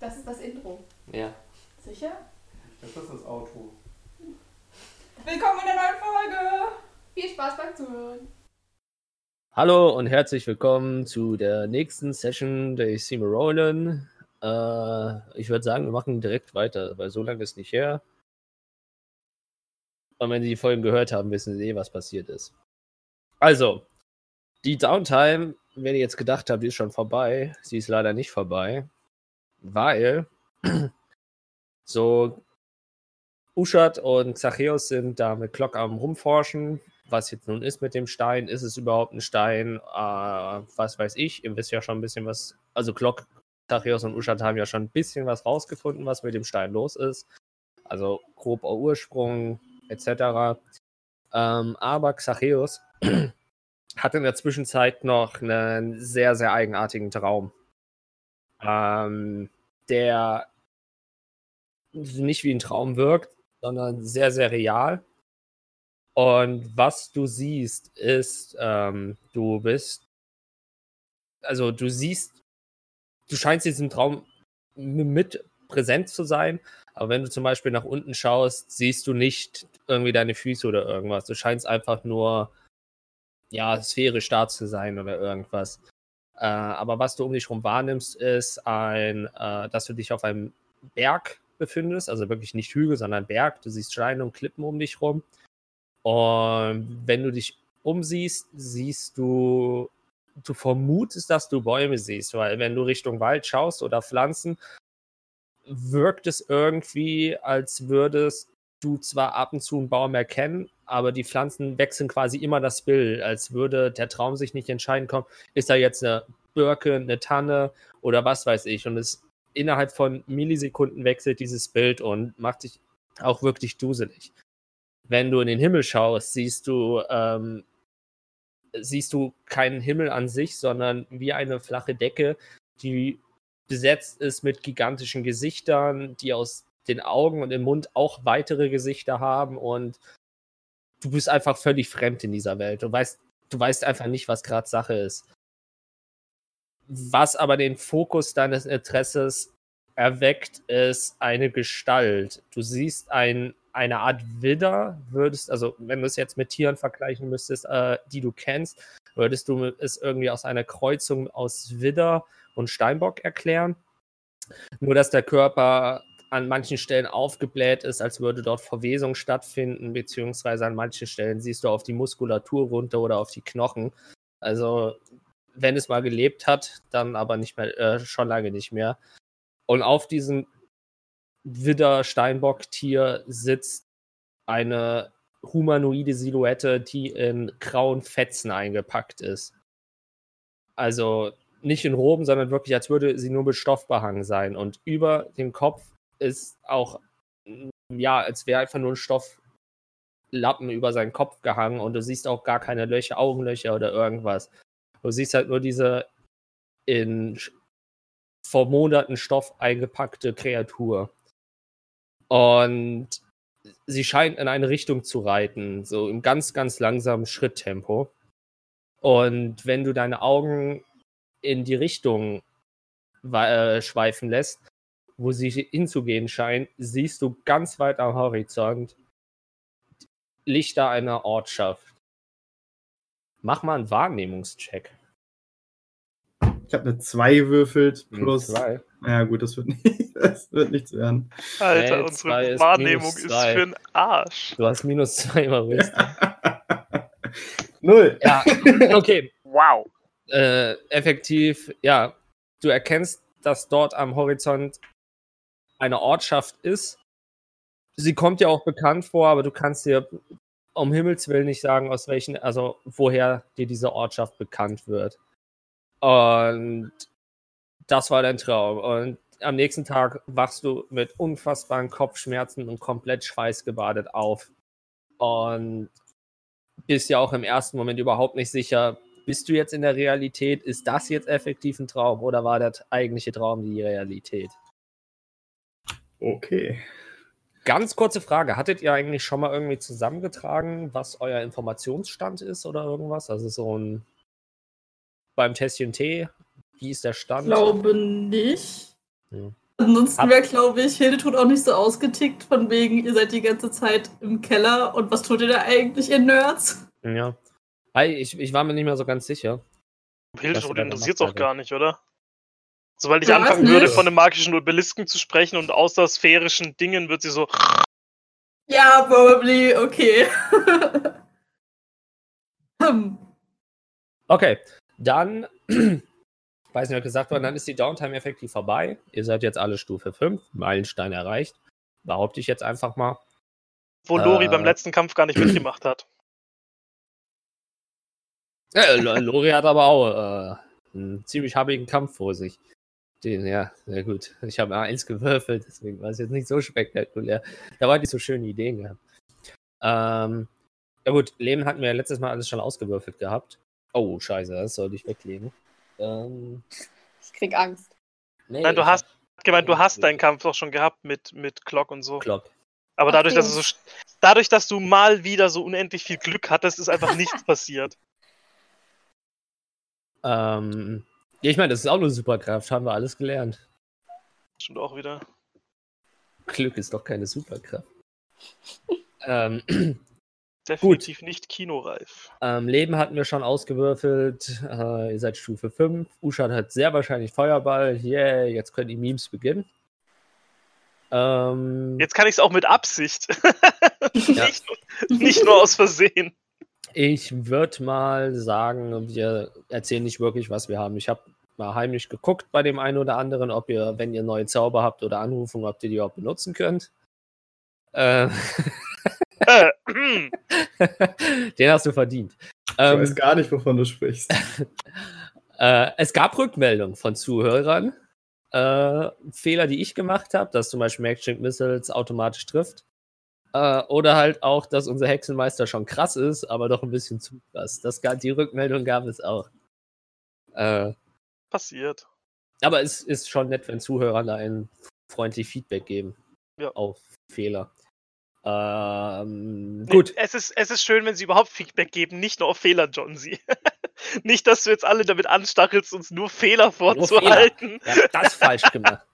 Das ist das Intro. Ja. Sicher? Das ist das Auto. Willkommen in der neuen Folge. Viel Spaß beim Zuhören. Hallo und herzlich willkommen zu der nächsten Session der Seymour Roland. Äh, ich würde sagen, wir machen direkt weiter, weil so lange ist nicht her. Und wenn Sie die Folgen gehört haben, wissen Sie eh, was passiert ist. Also, die Downtime, wenn ihr jetzt gedacht habt, die ist schon vorbei, sie ist leider nicht vorbei, weil so Uschat und Zachäus sind da mit Glock am rumforschen, was jetzt nun ist mit dem Stein. Ist es überhaupt ein Stein? Äh, was weiß ich. Ihr wisst ja schon ein bisschen was. Also Glock, Zachäus und Uschat haben ja schon ein bisschen was rausgefunden, was mit dem Stein los ist. Also grober Ursprung etc. Ähm, aber Xacheus hat in der Zwischenzeit noch einen sehr, sehr eigenartigen Traum. Ähm, der nicht wie ein Traum wirkt, sondern sehr, sehr real. Und was du siehst, ist, ähm, du bist, also du siehst, du scheinst diesem Traum mit präsent zu sein, aber wenn du zum Beispiel nach unten schaust, siehst du nicht irgendwie deine Füße oder irgendwas. Du scheinst einfach nur, ja, sphärisch da zu sein oder irgendwas. Äh, aber was du um dich herum wahrnimmst, ist ein, äh, dass du dich auf einem Berg befindest, also wirklich nicht Hügel, sondern Berg. Du siehst Steine und Klippen um dich rum. Und wenn du dich umsiehst, siehst du, du vermutest, dass du Bäume siehst, weil wenn du Richtung Wald schaust oder Pflanzen, wirkt es irgendwie, als würdest du zwar ab und zu einen Baum erkennen, aber die Pflanzen wechseln quasi immer das Bild, als würde der Traum sich nicht entscheiden kommen, ist da jetzt eine Birke, eine Tanne oder was weiß ich. Und es innerhalb von Millisekunden wechselt dieses Bild und macht dich auch wirklich duselig. Wenn du in den Himmel schaust, siehst du, ähm, siehst du keinen Himmel an sich, sondern wie eine flache Decke, die besetzt ist mit gigantischen Gesichtern, die aus den Augen und im Mund auch weitere Gesichter haben und du bist einfach völlig fremd in dieser Welt. Du weißt, du weißt einfach nicht, was gerade Sache ist was aber den Fokus deines Interesses erweckt, ist eine Gestalt. Du siehst ein, eine Art Widder, würdest, also wenn du es jetzt mit Tieren vergleichen müsstest, äh, die du kennst, würdest du es irgendwie aus einer Kreuzung aus Widder und Steinbock erklären. Nur dass der Körper an manchen Stellen aufgebläht ist, als würde dort Verwesung stattfinden, beziehungsweise an manchen Stellen siehst du auf die Muskulatur runter oder auf die Knochen. Also wenn es mal gelebt hat, dann aber nicht mehr, äh, schon lange nicht mehr. Und auf diesem Widder-Steinbock-Tier sitzt eine humanoide Silhouette, die in grauen Fetzen eingepackt ist. Also nicht in Roben, sondern wirklich, als würde sie nur mit Stoff behangen sein. Und über dem Kopf ist auch, ja, als wäre einfach nur ein Stofflappen über seinen Kopf gehangen und du siehst auch gar keine Löcher, Augenlöcher oder irgendwas. Du siehst halt nur diese in vor Monaten Stoff eingepackte Kreatur. Und sie scheint in eine Richtung zu reiten, so im ganz, ganz langsamen Schritttempo. Und wenn du deine Augen in die Richtung äh, schweifen lässt, wo sie hinzugehen scheint, siehst du ganz weit am Horizont Lichter einer Ortschaft. Mach mal einen Wahrnehmungscheck. Ich habe eine 2 würfelt plus. Zwei. Ja, gut, das wird, nicht, das wird nichts werden. Alter, nee, unsere Wahrnehmung ist, ist, für den Arsch. Du hast minus 2 Maurice. Null. Ja, okay. Wow. Äh, effektiv, ja. Du erkennst, dass dort am Horizont eine Ortschaft ist. Sie kommt ja auch bekannt vor, aber du kannst dir um Himmels Willen nicht sagen, aus welchen, also woher dir diese Ortschaft bekannt wird. Und das war dein Traum. Und am nächsten Tag wachst du mit unfassbaren Kopfschmerzen und komplett schweißgebadet auf. Und bist ja auch im ersten Moment überhaupt nicht sicher, bist du jetzt in der Realität? Ist das jetzt effektiv ein Traum oder war der eigentliche Traum die Realität? Okay. Ganz kurze Frage. Hattet ihr eigentlich schon mal irgendwie zusammengetragen, was euer Informationsstand ist oder irgendwas? Also so ein beim Tässchen Tee, wie ist der Stand? Ich glaube nicht. Hm. Ansonsten wäre, glaube ich, Hildetrud auch nicht so ausgetickt, von wegen, ihr seid die ganze Zeit im Keller und was tut ihr da eigentlich, ihr Nerds? Ja. Ich, ich war mir nicht mehr so ganz sicher. Hildetrud interessiert es auch gar nicht, oder? Sobald ich anfangen würde, von einem magischen Obelisken zu sprechen und außer sphärischen Dingen, wird sie so. Ja, probably, okay. okay, dann weiß nicht, ob gesagt worden, dann ist die Downtime effektiv vorbei. Ihr seid jetzt alle Stufe 5, Meilenstein erreicht. Behaupte ich jetzt einfach mal. Wo Lori äh, beim letzten Kampf gar nicht mitgemacht hat. Äh, Lori hat aber auch äh, einen ziemlich habigen Kampf vor sich. Den, ja, sehr gut. Ich habe eins gewürfelt, deswegen war es jetzt nicht so spektakulär. Da war nicht so schöne Ideen gehabt. Ähm, ja gut, Leben hatten wir ja letztes Mal alles schon ausgewürfelt gehabt. Oh, scheiße, das sollte ich weglegen. Ähm, ich krieg Angst. Nee, Nein, du hast gemeint, du hast deinen Kampf doch schon gehabt mit, mit Clock und so. Clock. Aber dadurch, dass du so, dadurch, dass du mal wieder so unendlich viel Glück hattest, ist einfach nichts passiert. Ähm, ja, ich meine, das ist auch eine Superkraft, haben wir alles gelernt. Stimmt auch wieder. Glück ist doch keine Superkraft. ähm, Definitiv Gut. nicht kinoreif. Ähm, Leben hatten wir schon ausgewürfelt. Äh, ihr seid Stufe 5. Uschan hat sehr wahrscheinlich Feuerball. Yeah, jetzt können die Memes beginnen. Ähm, jetzt kann ich es auch mit Absicht. nicht, nicht nur aus Versehen. Ich würde mal sagen, wir erzählen nicht wirklich, was wir haben. Ich habe mal heimlich geguckt bei dem einen oder anderen, ob ihr, wenn ihr neue Zauber habt oder Anrufungen, ob ihr die auch benutzen könnt. Äh, Den hast du verdient. Ich ähm, weiß gar nicht, wovon du sprichst. äh, es gab Rückmeldungen von Zuhörern. Äh, Fehler, die ich gemacht habe, dass zum Beispiel Makeshift Missiles automatisch trifft. Äh, oder halt auch, dass unser Hexenmeister schon krass ist, aber doch ein bisschen zu krass. Das, die Rückmeldung gab es auch. Äh, Passiert. Aber es ist schon nett, wenn Zuhörer da ein freundlich Feedback geben ja. auf Fehler. Ähm, gut. Es ist, es ist schön, wenn sie überhaupt Feedback geben, nicht nur auf Fehler, John Sie. nicht, dass du jetzt alle damit anstachelst, uns nur Fehler vorzuhalten. Nur Fehler. Ja, das falsch gemacht.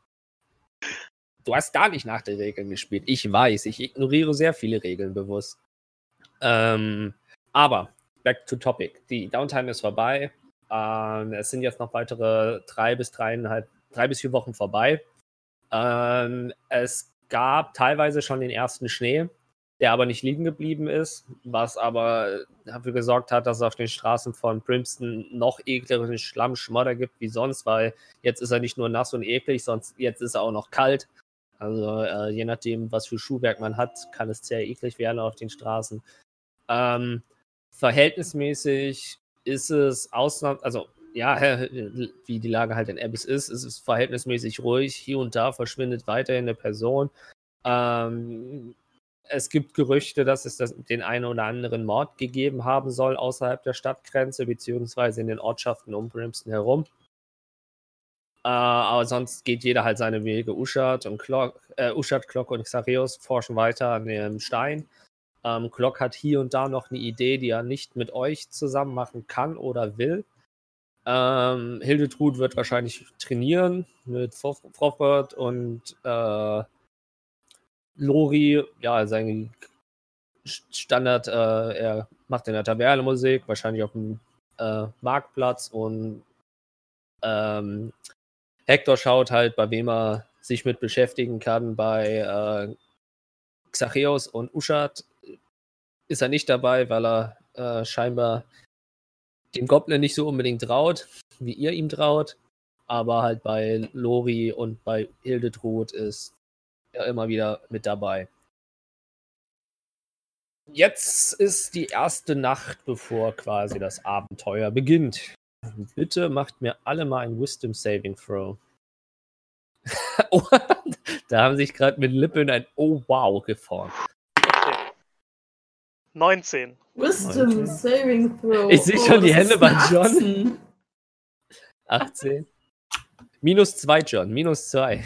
Du hast da nicht nach den Regeln gespielt. Ich weiß, ich ignoriere sehr viele Regeln bewusst. Ähm, aber, back to topic. Die Downtime ist vorbei. Ähm, es sind jetzt noch weitere drei bis dreieinhalb, drei bis vier Wochen vorbei. Ähm, es gab teilweise schon den ersten Schnee, der aber nicht liegen geblieben ist, was aber dafür gesorgt hat, dass es auf den Straßen von Brimston noch ekligeren Schlammschmodder gibt wie sonst, weil jetzt ist er nicht nur nass und eklig, sonst jetzt ist er auch noch kalt. Also äh, je nachdem, was für Schuhwerk man hat, kann es sehr eklig werden auf den Straßen. Ähm, verhältnismäßig ist es ausnahms, also ja, wie die Lage halt in Abyss ist, ist es verhältnismäßig ruhig. Hier und da verschwindet weiterhin eine Person. Ähm, es gibt Gerüchte, dass es das, den einen oder anderen Mord gegeben haben soll außerhalb der Stadtgrenze, beziehungsweise in den Ortschaften um Brimston herum. Äh, aber sonst geht jeder halt seine Wege. Uschat und Klock, äh, Uschat, Klock und Xareus forschen weiter an dem Stein. Ähm, Klock hat hier und da noch eine Idee, die er nicht mit euch zusammen machen kann oder will. Ähm, Hildetrud wird wahrscheinlich trainieren mit Froffert und äh, Lori, ja, sein Standard, äh, er macht in der Taverne Musik, wahrscheinlich auf dem äh, Marktplatz und ähm, Hector schaut halt, bei wem er sich mit beschäftigen kann. Bei äh, Xacheos und Uschat ist er nicht dabei, weil er äh, scheinbar dem Goblin nicht so unbedingt traut, wie ihr ihm traut. Aber halt bei Lori und bei Hildetrud ist er immer wieder mit dabei. Jetzt ist die erste Nacht, bevor quasi das Abenteuer beginnt. Bitte macht mir alle mal ein Wisdom Saving Throw. oh, da haben sich gerade mit Lippen ein Oh wow geformt. 19. Wisdom 19. Saving Throw. Ich sehe schon oh, die Hände bei John. 18. Minus 2, John. Minus 2.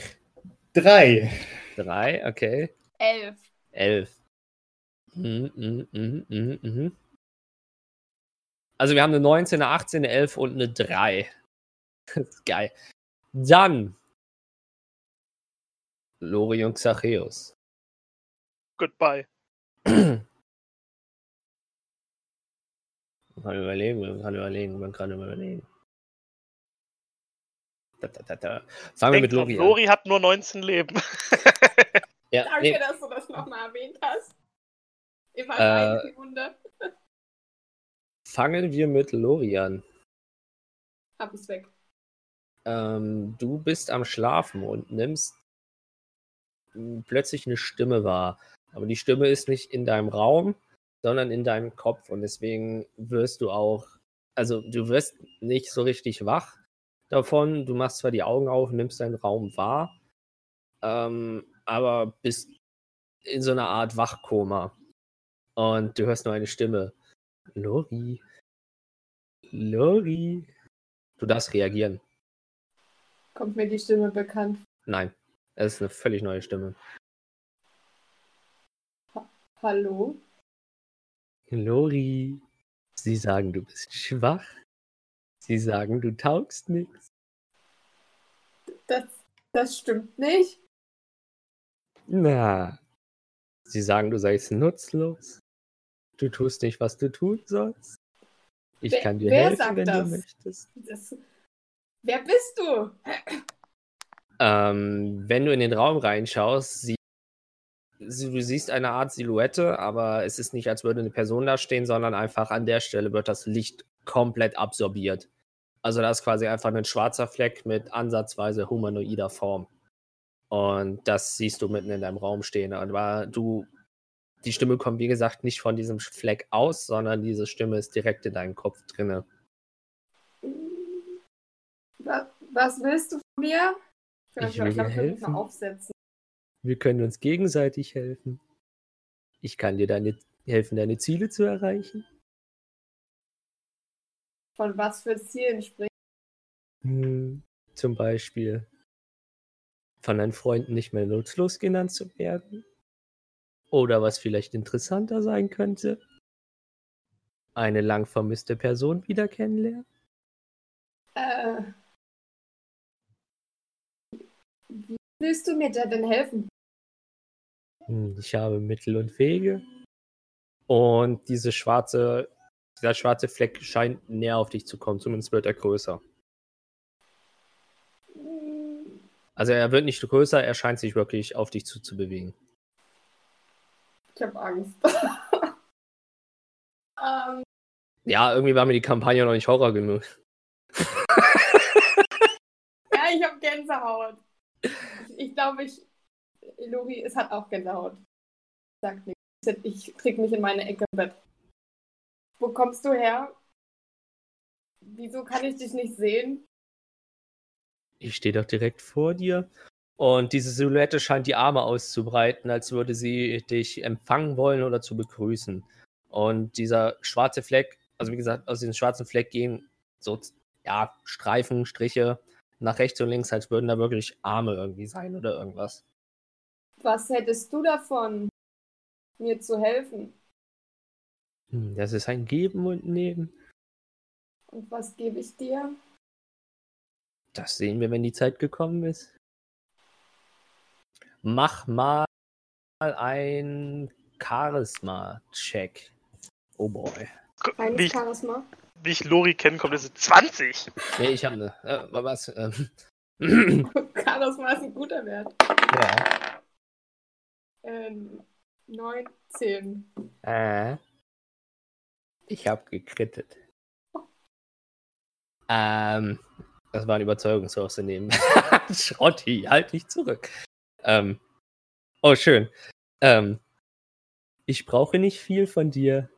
3. 3, okay. 11. 11. Mhm, mhm, mhm, mhm, mhm. Also wir haben eine 19, eine 18, eine 11 und eine 3. Das ist geil. Dann Lori und Zachäus. Goodbye. man kann überlegen, man kann überlegen, man kann überlegen. Da, da, da, Fangen wir mit Lori an. Lori hat nur 19 Leben. ja, Danke, nee. dass du das nochmal erwähnt hast. Immer äh, eine Runde. Fangen wir mit Lori an. Hab es weg. Ähm, du bist am Schlafen und nimmst plötzlich eine Stimme wahr. Aber die Stimme ist nicht in deinem Raum, sondern in deinem Kopf. Und deswegen wirst du auch, also du wirst nicht so richtig wach davon. Du machst zwar die Augen auf, nimmst deinen Raum wahr, ähm, aber bist in so einer Art Wachkoma. Und du hörst nur eine Stimme. Lori. Lori. Du darfst reagieren. Kommt mir die Stimme bekannt? Nein, es ist eine völlig neue Stimme. Ha Hallo? Lori. Sie sagen, du bist schwach. Sie sagen, du taugst nichts. Das, das stimmt nicht. Na. Sie sagen, du seist nutzlos. Du tust nicht, was du tun sollst. Ich wer, kann dir helfen, wenn das? du möchtest. Das, wer bist du? Ähm, wenn du in den Raum reinschaust, sie, sie, du siehst eine Art Silhouette, aber es ist nicht, als würde eine Person da stehen, sondern einfach an der Stelle wird das Licht komplett absorbiert. Also da ist quasi einfach ein schwarzer Fleck mit ansatzweise humanoider Form. Und das siehst du mitten in deinem Raum stehen. Aber du, die Stimme kommt, wie gesagt, nicht von diesem Fleck aus, sondern diese Stimme ist direkt in deinem Kopf drinne. Was, willst du von mir? Ich, will dir helfen. Wir können uns gegenseitig helfen. Ich kann dir deine, helfen, deine Ziele zu erreichen. Von was für Zielen sprichst hm, Zum Beispiel von deinen Freunden nicht mehr nutzlos genannt zu werden. Oder was vielleicht interessanter sein könnte. Eine lang vermisste Person wieder kennenlernen. Äh, wie willst du mir da denn helfen? Hm, ich habe Mittel und Wege. Und diese schwarze, dieser schwarze Fleck scheint näher auf dich zu kommen, zumindest wird er größer. Also er wird nicht größer, er scheint sich wirklich auf dich zuzubewegen. Ich habe Angst. um. Ja, irgendwie war mir die Kampagne noch nicht Horror genug. ja, ich habe Gänsehaut. Ich glaube, ich. Lori, es hat auch Gänsehaut. Sagt nichts. Ich krieg mich in meine Ecke im Bett. Wo kommst du her? Wieso kann ich dich nicht sehen? Ich stehe doch direkt vor dir. Und diese Silhouette scheint die Arme auszubreiten, als würde sie dich empfangen wollen oder zu begrüßen. Und dieser schwarze Fleck, also wie gesagt, aus diesem schwarzen Fleck gehen so ja, Streifen, Striche nach rechts und links, als würden da wirklich Arme irgendwie sein oder irgendwas. Was hättest du davon, mir zu helfen? Hm, das ist ein Geben und Nehmen. Und was gebe ich dir? Das sehen wir, wenn die Zeit gekommen ist. Mach mal ein Charisma-Check. Oh boy. Ein Charisma? wie ich Lori kenne, kommt es 20. Nee, ich habe eine. Äh, was? Ähm. Charisma ist ein guter Wert. Ja. Ähm, 19. Äh. Ich habe gekrittet. Ähm, das war ein Überzeugungswurf nehmen. Schrotti, halt dich zurück. Ähm, oh, schön. Ähm, ich brauche nicht viel von dir.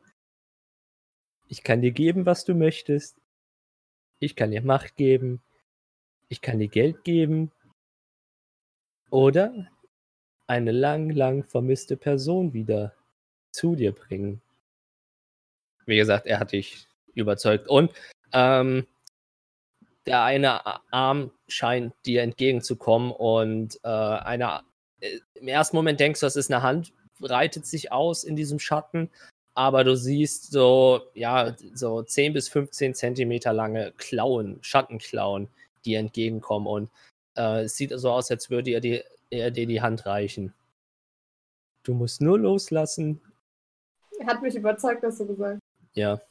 Ich kann dir geben, was du möchtest. Ich kann dir Macht geben. Ich kann dir Geld geben. Oder eine lang, lang vermisste Person wieder zu dir bringen. Wie gesagt, er hat dich überzeugt. Und ähm, der eine Arm scheint dir entgegenzukommen und äh, einer, äh, im ersten Moment denkst du, das ist eine Hand, breitet sich aus in diesem Schatten, aber du siehst so, ja, so 10 bis 15 Zentimeter lange Klauen, Schattenklauen, die entgegenkommen und äh, es sieht so aus, als würde er dir er dir die Hand reichen. Du musst nur loslassen. Er hat mich überzeugt, hast du gesagt. Ja.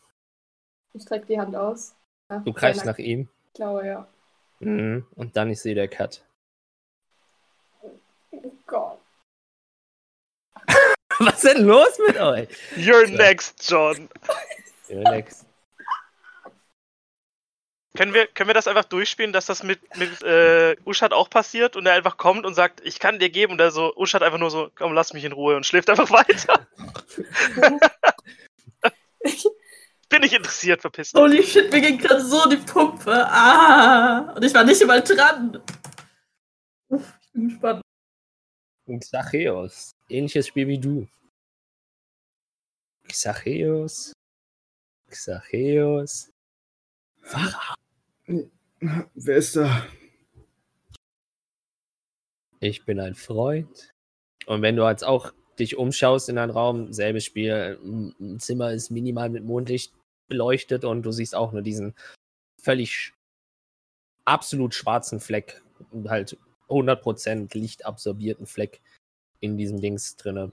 Ich strecke die Hand aus. Nach du greifst nach ihm. Ich glaube, ja. Mhm. Und dann ich sehe der Cut. Oh Gott. Was ist denn los mit euch? You're so. next, John. You're next. Können wir, können wir das einfach durchspielen, dass das mit, mit äh, Uschat auch passiert und er einfach kommt und sagt, ich kann dir geben und er so, Uschat einfach nur so, komm, lass mich in Ruhe und schläft einfach weiter. Bin ich interessiert, verpisst. Holy shit, mir ging gerade so die Pumpe. Ah, und ich war nicht mal dran. Uff, ich bin gespannt. Xacheos. Ähnliches Spiel wie du. Xacheos. Xacheos. Farah. Wer ist da? Ich bin ein Freund. Und wenn du jetzt auch dich umschaust in deinen Raum, selbes Spiel, ein Zimmer ist minimal mit Mondlicht beleuchtet und du siehst auch nur diesen völlig absolut schwarzen Fleck, halt 100% lichtabsorbierten Fleck in diesem Dings drinne.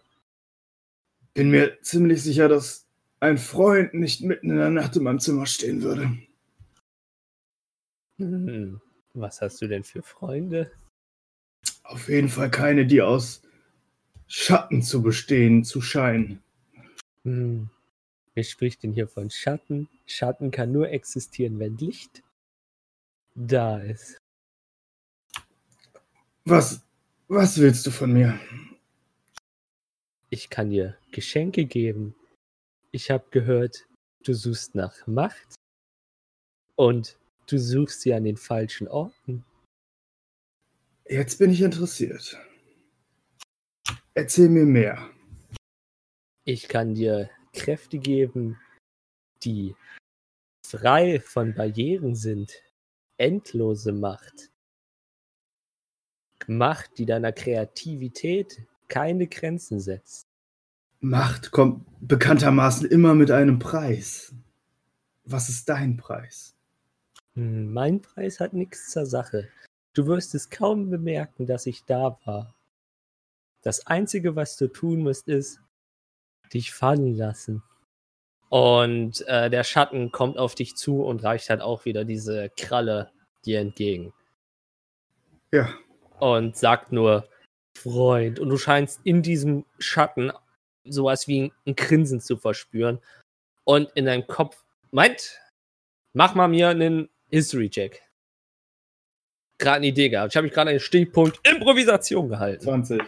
Bin mir ziemlich sicher, dass ein Freund nicht mitten in der Nacht in meinem Zimmer stehen würde. Hm, was hast du denn für Freunde? Auf jeden Fall keine, die aus Schatten zu bestehen, zu scheinen. Hm. Wer spricht denn hier von Schatten? Schatten kann nur existieren, wenn Licht da ist. Was, was willst du von mir? Ich kann dir Geschenke geben. Ich habe gehört, du suchst nach Macht. Und Du suchst sie an den falschen Orten. Jetzt bin ich interessiert. Erzähl mir mehr. Ich kann dir Kräfte geben, die frei von Barrieren sind. Endlose Macht. Macht, die deiner Kreativität keine Grenzen setzt. Macht kommt bekanntermaßen immer mit einem Preis. Was ist dein Preis? Hm, mein Preis hat nichts zur Sache. Du wirst es kaum bemerken, dass ich da war. Das Einzige, was du tun musst, ist, dich fallen lassen. Und äh, der Schatten kommt auf dich zu und reicht halt auch wieder diese Kralle dir entgegen. Ja. Und sagt nur, Freund. Und du scheinst in diesem Schatten sowas wie ein Grinsen zu verspüren. Und in deinem Kopf, meint, mach mal mir einen History-Check. Gerade eine Idee gehabt. Ich habe mich gerade einen Stichpunkt Improvisation gehalten. 20.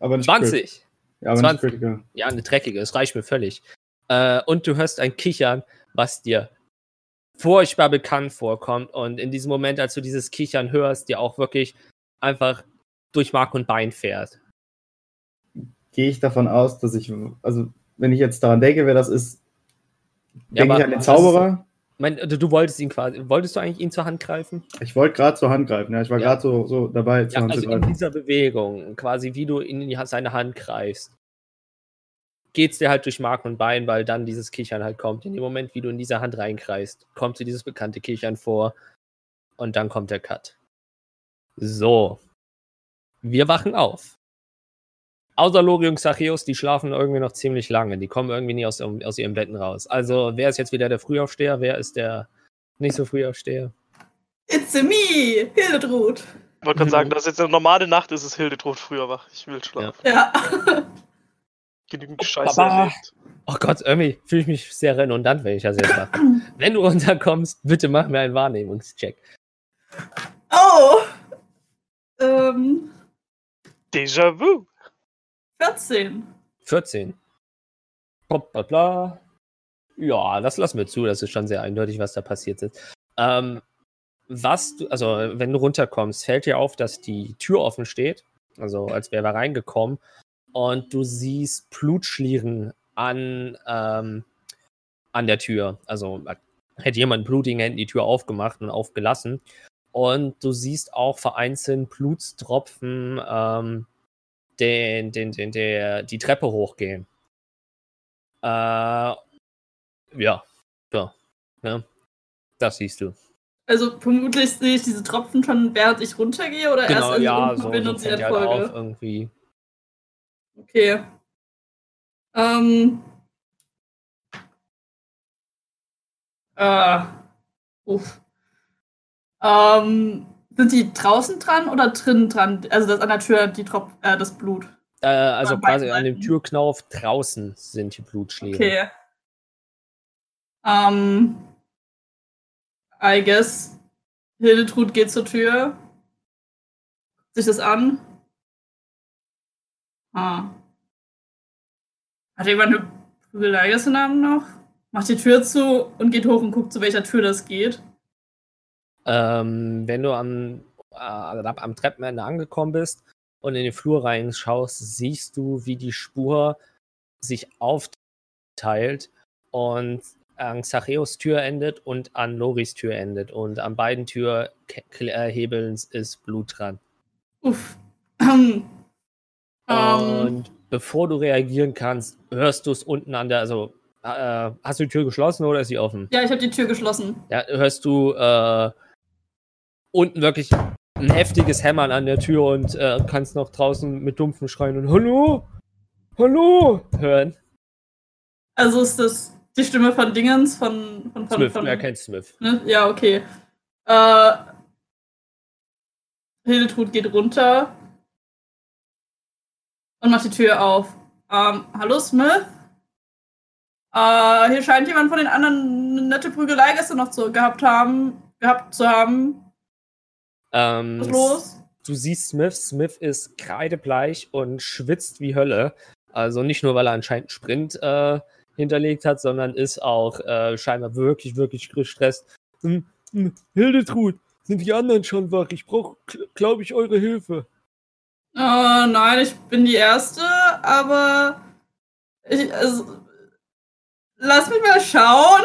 Aber nicht 20. Ja, aber 20. nicht critical. Ja, eine dreckige. Das reicht mir völlig. Äh, und du hörst ein Kichern, was dir furchtbar bekannt vorkommt. Und in diesem Moment, als du dieses Kichern hörst, dir auch wirklich einfach durch Mark und Bein fährt. Gehe ich davon aus, dass ich, also wenn ich jetzt daran denke, wer das ist, denke ja, ich an den Zauberer. Mein, du, wolltest ihn quasi, wolltest du eigentlich ihn zur Hand greifen? Ich wollte gerade zur Hand greifen, ja. Ich war ja. gerade so, so dabei zur ja, Hand also zu greifen. In dieser Bewegung, quasi wie du in die, seine Hand greifst, geht es dir halt durch Mark und Bein, weil dann dieses Kichern halt kommt. In dem Moment, wie du in diese Hand reinkreist, kommt dir dieses bekannte Kichern vor und dann kommt der Cut. So. Wir wachen auf. Außer Lori und Xacheus, die schlafen irgendwie noch ziemlich lange. Die kommen irgendwie nie aus, aus ihren Betten raus. Also, wer ist jetzt wieder der Frühaufsteher? Wer ist der nicht so Frühaufsteher? It's a me, Hildetrud. Ich wollte gerade sagen, das ist jetzt eine normale Nacht, ist es Hildetrud früher wach. Ich will schlafen. Ja. Genügend Scheiße erlebt. Oh Gott, irgendwie fühle ich mich sehr redundant, wenn ich das jetzt mache. wenn du runterkommst, bitte mach mir einen Wahrnehmungscheck. Oh! Ähm. Déjà-vu. 14. 14. Hoppala. Ja, das lassen wir zu. Das ist schon sehr eindeutig, was da passiert ist. Ähm, was du, also wenn du runterkommst, fällt dir auf, dass die Tür offen steht. Also als wäre er reingekommen. Und du siehst Blutschlieren an, ähm, an der Tür. Also hätte jemand blutigen Händen die Tür aufgemacht und aufgelassen. Und du siehst auch vereinzelt Blutstropfen ähm, den, den, den, der, die Treppe hochgehen. Äh, ja, ja, ja, das siehst du. Also vermutlich sehe ich diese Tropfen schon, während ich runtergehe oder erst Genau, als ich ja, so, bin so und sie halt auf irgendwie. Okay. Ähm. Äh. Uff. Ähm, sind die draußen dran oder drinnen dran? Also das an der Tür die Tropf äh, das Blut. Äh, also quasi an dem. Türknauf draußen sind die Blutschläge. Okay. Ähm. I guess. Hildetrud geht zur Tür. Sich das an. Ah. Hat jemand eine Prügelei-Namen noch? Macht die Tür zu und geht hoch und guckt, zu welcher Tür das geht. Ähm, wenn du am, äh, am Treppenende angekommen bist und in den Flur reinschaust, siehst du, wie die Spur sich aufteilt und an Xacheos Tür endet und an Loris Tür endet. Und an beiden Türhebeln ist Blut dran. Uff. Ähm. Und bevor du reagieren kannst, hörst du es unten an der, also äh, hast du die Tür geschlossen oder ist sie offen? ja, ich habe die Tür geschlossen. Ja, hörst du äh, unten wirklich ein heftiges Hämmern an der Tür und äh, kannst noch draußen mit dumpfen Schreien und Hallo! Hallo! hören. Also ist das die Stimme von Dingens, von. von, von, Smith, von du erkennst Smith. Ne? Ja, okay. Äh, Hildetrud geht runter und macht die Tür auf. Ähm, hallo Smith? Äh, hier scheint jemand von den anderen eine nette Prügelei gestern noch zu, gehabt haben, gehabt zu haben. Ähm, Was ist los? Du siehst Smith. Smith ist kreidebleich und schwitzt wie Hölle. Also nicht nur, weil er anscheinend einen Sprint äh, hinterlegt hat, sondern ist auch äh, scheinbar wirklich, wirklich gestresst. Hm, hm, Hildetrud, sind die anderen schon wach? Ich brauche, glaube ich, eure Hilfe. Äh, nein, ich bin die Erste, aber ich, also, lass mich mal schauen.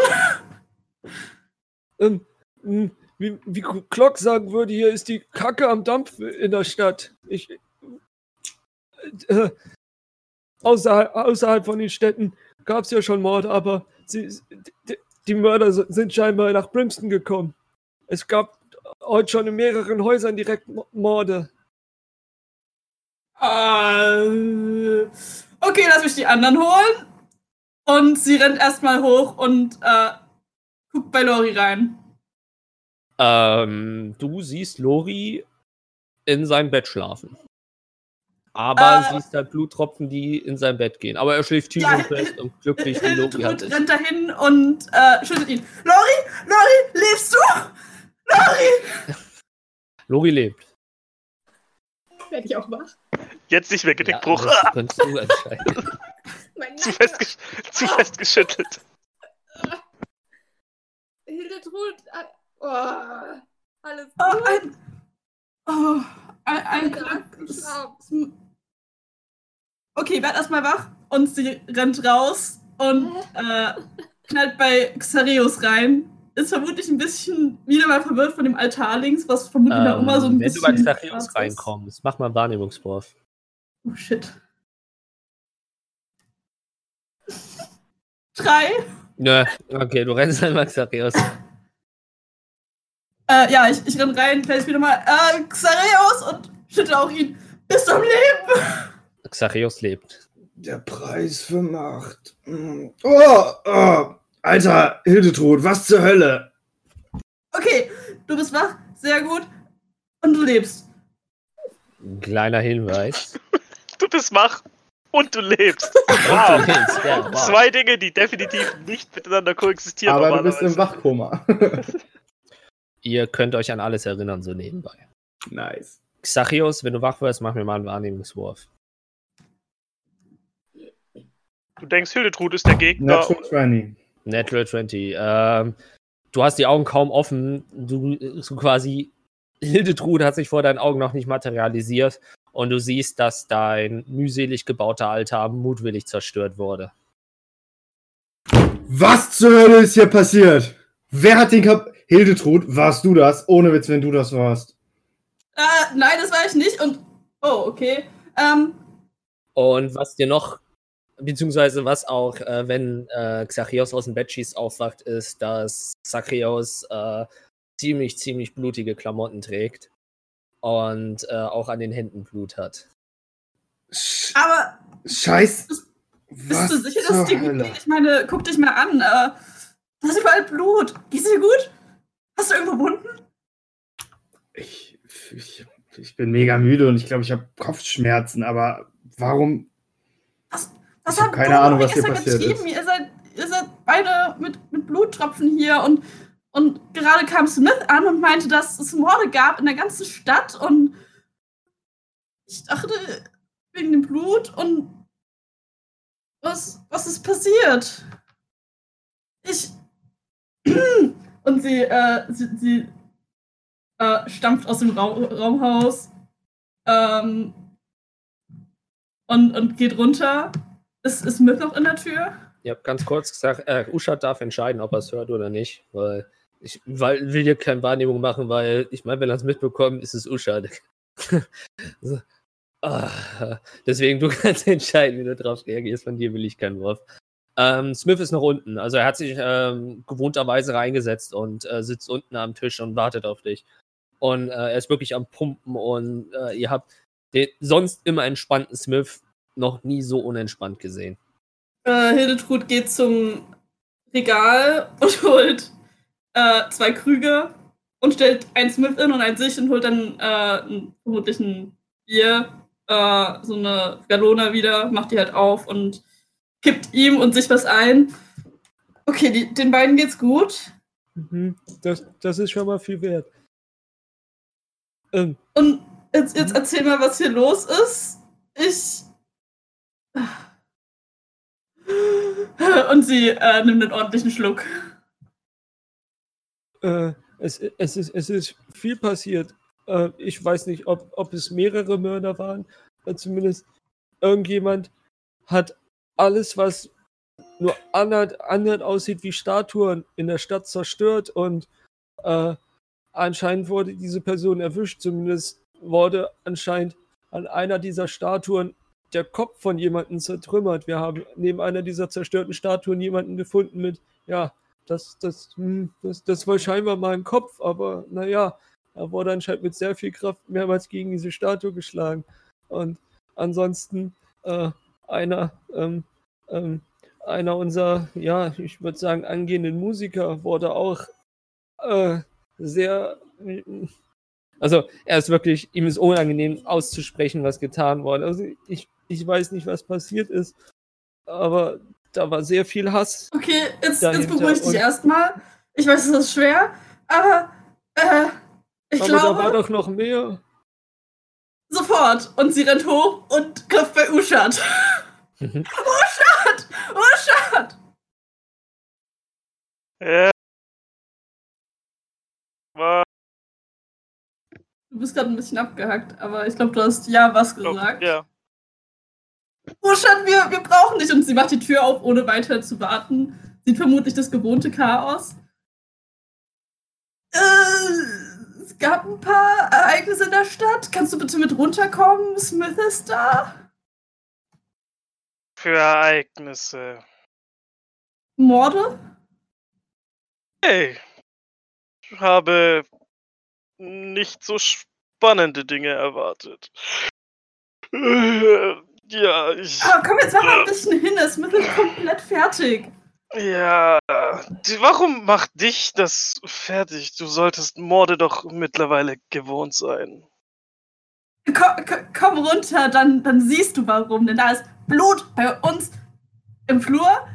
Ähm, hm, wie, wie Glock sagen würde, hier ist die Kacke am Dampf in der Stadt. Ich. Äh, außerhalb, außerhalb von den Städten gab es ja schon Morde, aber sie, die, die Mörder sind scheinbar nach Brimston gekommen. Es gab heute schon in mehreren Häusern direkt Mo- Morde. Äh, okay, lass mich die anderen holen. Und sie rennt erstmal hoch und äh, guckt bei Lori rein. Ähm, du siehst Lori in seinem Bett schlafen. Aber Äh. siehst halt Bluttropfen, die in sein Bett gehen. Aber er schläft tief Ja, und fest und glücklich, wie Lori halt Hildetrud ist. rennt dahin und äh, schüttelt ihn. Lori, Lori, lebst du? Lori! Lori lebt. Werde ich auch wach? Jetzt nicht mehr Ja, Genickbruch. das Ah, könntest du entscheiden. Zu, fest zu fest geschüttelt. Hildetrud. Oh, alles Oh, gut. ein, oh, ein, ein Glück. Okay, werd erstmal wach und sie rennt raus und äh, knallt bei Xareus rein. Ist vermutlich ein bisschen wieder mal verwirrt von dem Altar links, was vermutlich noch immer so ein Ähm, wenn du bei bisschen. Ist. reinkommst, mach mal einen Wahrnehmungswurf. Oh shit. Drei? Nö, okay, du rennst einmal Xachios. Äh, ja, ich, ich renn rein, place wieder mal äh, Xareus und schüttel auch ihn. Bist du am Leben? Xachios lebt. Der Preis für Macht. Mm. Oh, oh. Alter, Hildetrud, was zur Hölle? Okay, du bist wach, sehr gut. Und du lebst. Ein kleiner Hinweis. Du bist wach und du lebst. Du Wow. lebst, ja, wow. Zwei Dinge, die definitiv nicht miteinander koexistieren. Aber du bist im. Wachkoma. Ihr könnt euch an alles erinnern, so nebenbei. nice. Xachios, wenn du wach wirst, mach mir mal einen Wahrnehmungswurf. Du denkst, Hildetrud ist der Gegner. Natural 20. Natural 20. Ähm, du hast die Augen kaum offen. Du so quasi. Hildetrud hat sich vor deinen Augen noch nicht materialisiert. Und du siehst, dass dein mühselig gebauter Altar mutwillig zerstört wurde. Was zur Hölle ist hier passiert? Wer hat den Kap... Hildetrud, warst du das? Ohne Witz, wenn du das warst. Äh, nein, das war ich nicht. Und. Oh, okay. Ähm, Und was dir noch, beziehungsweise was auch, äh, wenn äh, Xachios aus dem Bett schießt, aufwacht, ist, dass Zachäus äh, ziemlich, ziemlich blutige Klamotten trägt und äh, auch an den Händen Blut hat. Sch Aber Scheiß. Bist Was du sicher, dass es dir gut geht? Ich meine, guck dich mal an. Äh, da ist überall Blut. Geht's dir gut? Hast du irgendwo Wunden? Ich, ich, ich bin mega müde und ich glaube, ich habe Kopfschmerzen, aber warum? Was Ich hab habt keine Ahnung, was hier passiert getrieben? Ihr seid, ihr seid beide mit, mit Bluttropfen hier und, und gerade kam Smith an und meinte, dass es Morde gab in der ganzen Stadt und ich dachte, wegen dem Blut und was, was ist passiert? Ich. Und sie, äh, sie, sie äh, stampft aus dem Raum, Raumhaus ähm, und, und geht runter. Ist, ist Smith noch in der Tür? Ich habe ganz kurz gesagt, äh, Uschat darf entscheiden, ob er es hört oder nicht, weil ich weil, will hier keine Wahrnehmung machen, weil ich meine, wenn er es mitbekommt, ist es Uschat. so. ah, deswegen, du kannst entscheiden, wie du darauf reagierst. Von dir will ich keinen Wurf. Ähm, Smith ist noch unten, also er hat sich ähm, gewohnterweise reingesetzt und äh, sitzt unten am Tisch und wartet auf dich. Und äh, er ist wirklich am Pumpen und äh, ihr habt den sonst immer entspannten Smith noch nie so unentspannt gesehen. Äh, Hildetrud geht zum Regal und holt äh, zwei Krüge und stellt einen Smith in und einen sich und holt dann äh, ein, vermutlich ein Bier, so eine Galona wieder, macht die halt auf und kippt ihm und sich was ein. Okay, die, den beiden geht's gut. Mhm, das, das ist schon mal viel wert. Ähm, Und jetzt, jetzt erzähl mal, was hier los ist. Ich. Und sie äh, nimmt einen ordentlichen Schluck. äh, es, es, ist, es ist viel passiert. Äh, ich weiß nicht, ob, ob es mehrere Mörder waren. Äh, zumindest irgendjemand hat alles, was nur annähernd, annähernd aussieht wie Statuen, in der Stadt zerstört und äh, anscheinend wurde diese Person erwischt. Zumindest wurde anscheinend an einer dieser Statuen der Kopf von jemandem zertrümmert. Wir haben neben einer dieser zerstörten Statuen jemanden gefunden mit, ja, das, das, hm, das, das war scheinbar mal ein Kopf, aber naja, er wurde anscheinend mit sehr viel Kraft mehrmals gegen diese Statue geschlagen. Und ansonsten äh, einer, ähm, ähm, einer unserer, ja, ich würde sagen, angehenden Musiker wurde auch äh, sehr. Also, er ist wirklich, ihm ist unangenehm auszusprechen, was getan wurde. Also, ich, ich weiß nicht, was passiert ist, aber da war sehr viel Hass. Okay, jetzt, jetzt beruhig dich erstmal. Ich weiß, es ist schwer, aber äh, ich aber da war glaube, doch noch mehr. sofort. Und sie rennt hoch und klopft bei Uschat. Mhm. Uschat! Uschat! Ja. War, Du bist gerade ein bisschen abgehackt, aber ich glaube, du hast ja was gesagt. ja. Uschat, wir, wir brauchen dich. Und sie macht die Tür auf, ohne weiter zu warten. Sieht vermutlich das gewohnte Chaos. Äh, es gab ein paar Ereignisse in der Stadt. Kannst du bitte mit runterkommen? Smith ist da. Für Ereignisse. Morde? Hey. Ich habe nicht so spannende Dinge erwartet. Äh, Ja, ich. Aber komm jetzt mach mal ein bisschen hin. Smith ist komplett fertig. Ja. Die- Warum macht dich das fertig? Du solltest Morde doch mittlerweile gewohnt sein. Komm, komm- komm runter, dann, dann siehst du warum. Denn da ist Blut bei uns im Flur,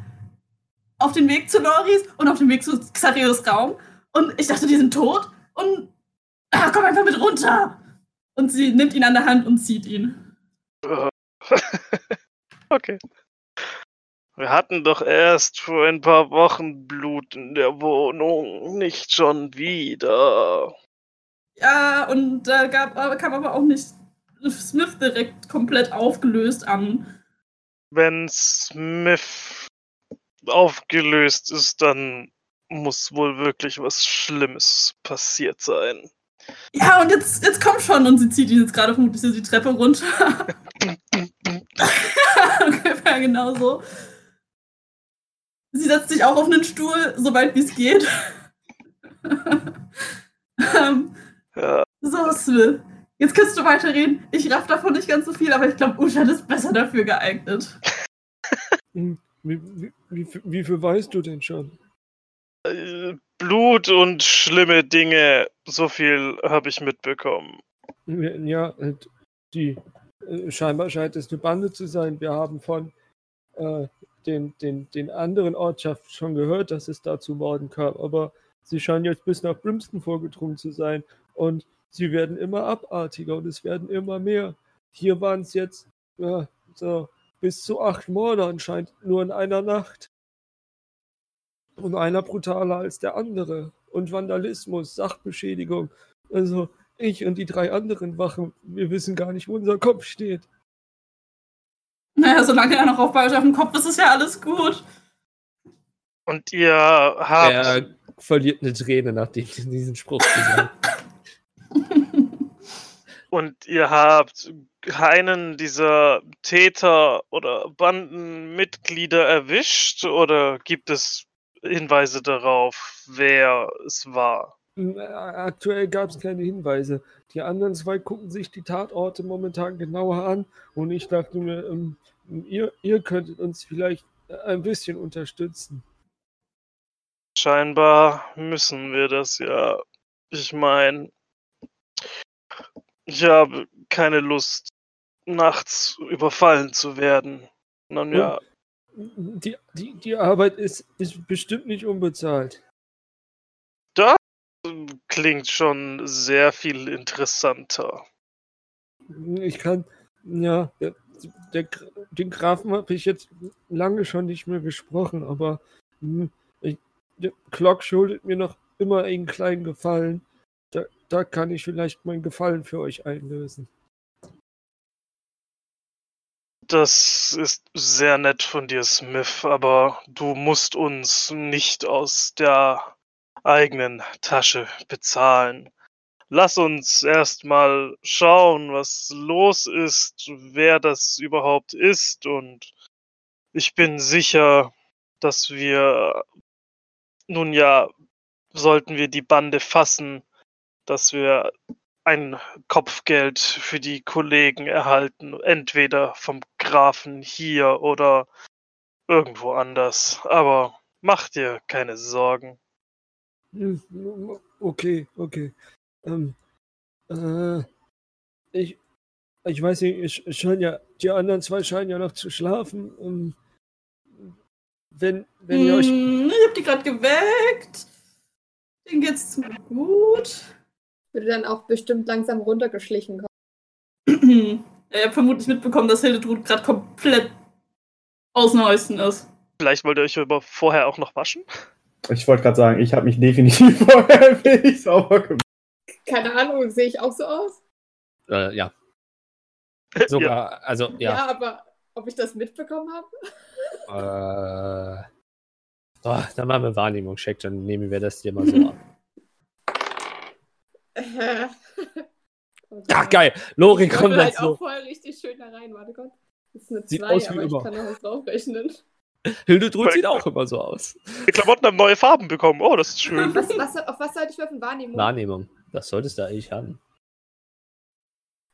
auf dem Weg zu Loris und auf dem Weg zu Xarios Raum. Und ich dachte, die sind tot. Und ah, komm einfach mit runter. Und sie nimmt ihn an der Hand und zieht ihn. okay. Wir hatten doch erst vor ein paar Wochen Blut in der Wohnung, nicht schon wieder. Ja, und da gab, aber- kam aber auch nicht Smith direkt komplett aufgelöst an. Wenn Smith aufgelöst ist, dann muss wohl wirklich was Schlimmes passiert sein. Ja, und jetzt, jetzt komm schon. Und sie zieht ihn jetzt gerade vermutlich die Treppe runter. Ungefähr genau so. Sie setzt sich auch auf einen Stuhl, so weit wie es geht. Ähm, Ja, so, Smith. Jetzt kannst du weiterreden. Ich raff davon nicht ganz so viel, aber ich glaube, Ushan ist besser dafür geeignet. Hm, Wie, wie, wie, viel- wie viel weißt du denn schon? äh, Blut und schlimme Dinge, so viel habe ich mitbekommen. Ja, die äh, scheinbar scheint es eine Bande zu sein. Wir haben von äh, den, den, den anderen Ortschaften schon gehört, dass es da zu Morden kam, aber sie scheinen jetzt bis nach Brimston vorgedrungen zu sein und sie werden immer abartiger und es werden immer mehr. Hier waren es jetzt ja, so bis zu acht Morde anscheinend nur in einer Nacht. Und einer brutaler als der andere. Und Vandalismus, Sachbeschädigung. Also ich und die drei anderen Wachen, wir wissen gar nicht, wo unser Kopf steht. Naja, solange er noch auf dem Kopf ist, ist ja alles gut. Und ihr habt. Er verliert eine Träne, nachdem er diesen Spruch gesagt Und ihr habt keinen dieser Täter oder Bandenmitglieder erwischt? Oder gibt es Hinweise darauf, wer es war? Äh, Aktuell gab es keine Hinweise. Die anderen zwei gucken sich die Tatorte momentan genauer an und ich dachte mir, ähm, ihr, ihr könntet uns vielleicht äh, ein bisschen unterstützen. Scheinbar müssen wir das ja. Ich meine, ich habe keine Lust, nachts überfallen zu werden. Nun ja, Die, die, die Arbeit ist, ist bestimmt nicht unbezahlt. klingt schon sehr viel interessanter. Ich kann, ja, der, der, den Grafen habe ich jetzt lange schon nicht mehr gesprochen, aber hm, ich, der Clock schuldet mir noch immer einen kleinen Gefallen. Da, kann ich vielleicht meinen Gefallen für euch einlösen. Das ist sehr nett von dir, Smith, aber du musst uns nicht aus der eigenen Tasche bezahlen. Lass uns erstmal schauen, was los ist, wer das überhaupt ist und ich bin sicher, dass wir nun ja, sollten wir die Bande fassen, dass wir ein Kopfgeld für die Kollegen erhalten, entweder vom Grafen hier oder irgendwo anders. Aber mach dir keine Sorgen. Hm, Okay, okay. Ähm, äh, ich, ich weiß nicht, ich, ich scheine ja, die anderen zwei scheinen ja noch zu schlafen. Ähm, wenn, wenn ihr euch Hm, ich hab die gerade geweckt. Denen geht's zum gut. Würde dann auch bestimmt langsam runtergeschlichen kommen. er hat vermutlich mitbekommen, dass Hildetrud gerade komplett aus dem Häuschen ist. Vielleicht wollt ihr euch aber vorher auch noch waschen? Ich wollte gerade sagen, ich habe mich definitiv vorher ein wenig sauber gemacht. Keine Ahnung, sehe ich auch so aus? Äh, ja. Ja. Sogar, also ja. aber ob ich das mitbekommen habe? Äh, oh, dann machen wir Wahrnehmungscheck, dann nehmen wir das dir mal so ab. Ach, geil. Lori kommt halt dazu. auch voll richtig schön da rein. Warte Gott. Das ist eine Sieht 2, aus wie aber ich kann noch was draufrechnen. Hildetrud sieht auch immer so aus. Die Klamotten haben neue Farben bekommen. Oh, das ist schön. Was, was, auf was sollte ich würfeln? Wahrnehmung? Wahrnehmung. Das solltest du eigentlich haben.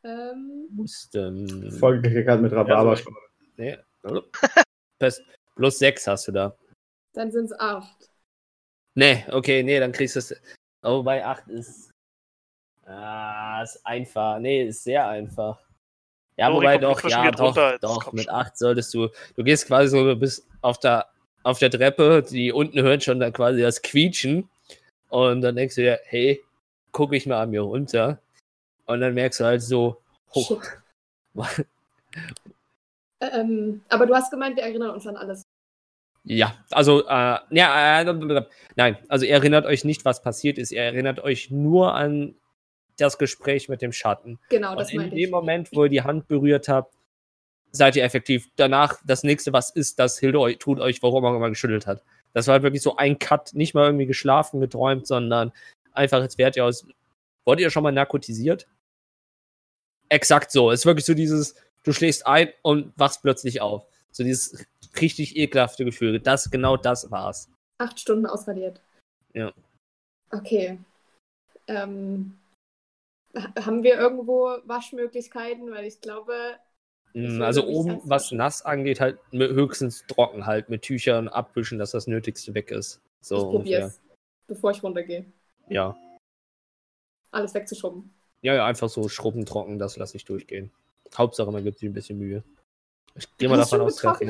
Ähm, Mussten. Vollgekriegt mit Rhabarber. Ja, Nee. Plus, plus 6 hast du da. dann sind es 8. Nee, okay, nee, dann kriegst du es. Oh, bei 8 ist. Ah, ist einfach. Nee, ist sehr einfach. Ja, Lori wobei doch, ja, doch, runter, doch, mit schon. 8 solltest du. Du gehst quasi so bis auf der, auf der Treppe, die unten hört schon dann quasi das Quietschen. Und dann denkst du dir, hey, guck ich mal an mir runter. Und dann merkst du halt so, hoch. Ähm, aber du hast gemeint, wir erinnern uns an alles. Ja, also, äh, ja, äh, nein, also ihr erinnert euch nicht, was passiert ist. Ihr erinnert euch nur an das Gespräch mit dem Schatten. Genau, das Und in meinte dem ich. Moment, wo ihr die Hand berührt habt, seid ihr effektiv. Danach, das nächste, was ist, dass Hilde euch, tut euch, warum auch immer geschüttelt hat. Das war halt wirklich so ein Cut, nicht mal irgendwie geschlafen, geträumt, sondern einfach, jetzt werdet ihr aus. Wurdet ihr schon mal narkotisiert? Exakt so. Es ist wirklich so dieses, du schläfst ein und wachst plötzlich auf. So dieses richtig ekelhafte Gefühl. Das, genau das war's. Acht Stunden ausradiert. Ja. Okay. Ähm, haben wir irgendwo Waschmöglichkeiten? Weil ich glaube, Mm, Also oben, was nass angeht, halt höchstens trocken halt mit Tüchern abwischen, dass das Nötigste weg ist. So ich es, bevor ich runtergehe. Ja. Alles wegzuschrubben. Ja, ja, einfach so schrubben trocken, das lasse ich durchgehen. Hauptsache, man gibt sich ein bisschen Mühe. Ich gehe mal davon aus, schon Kaffee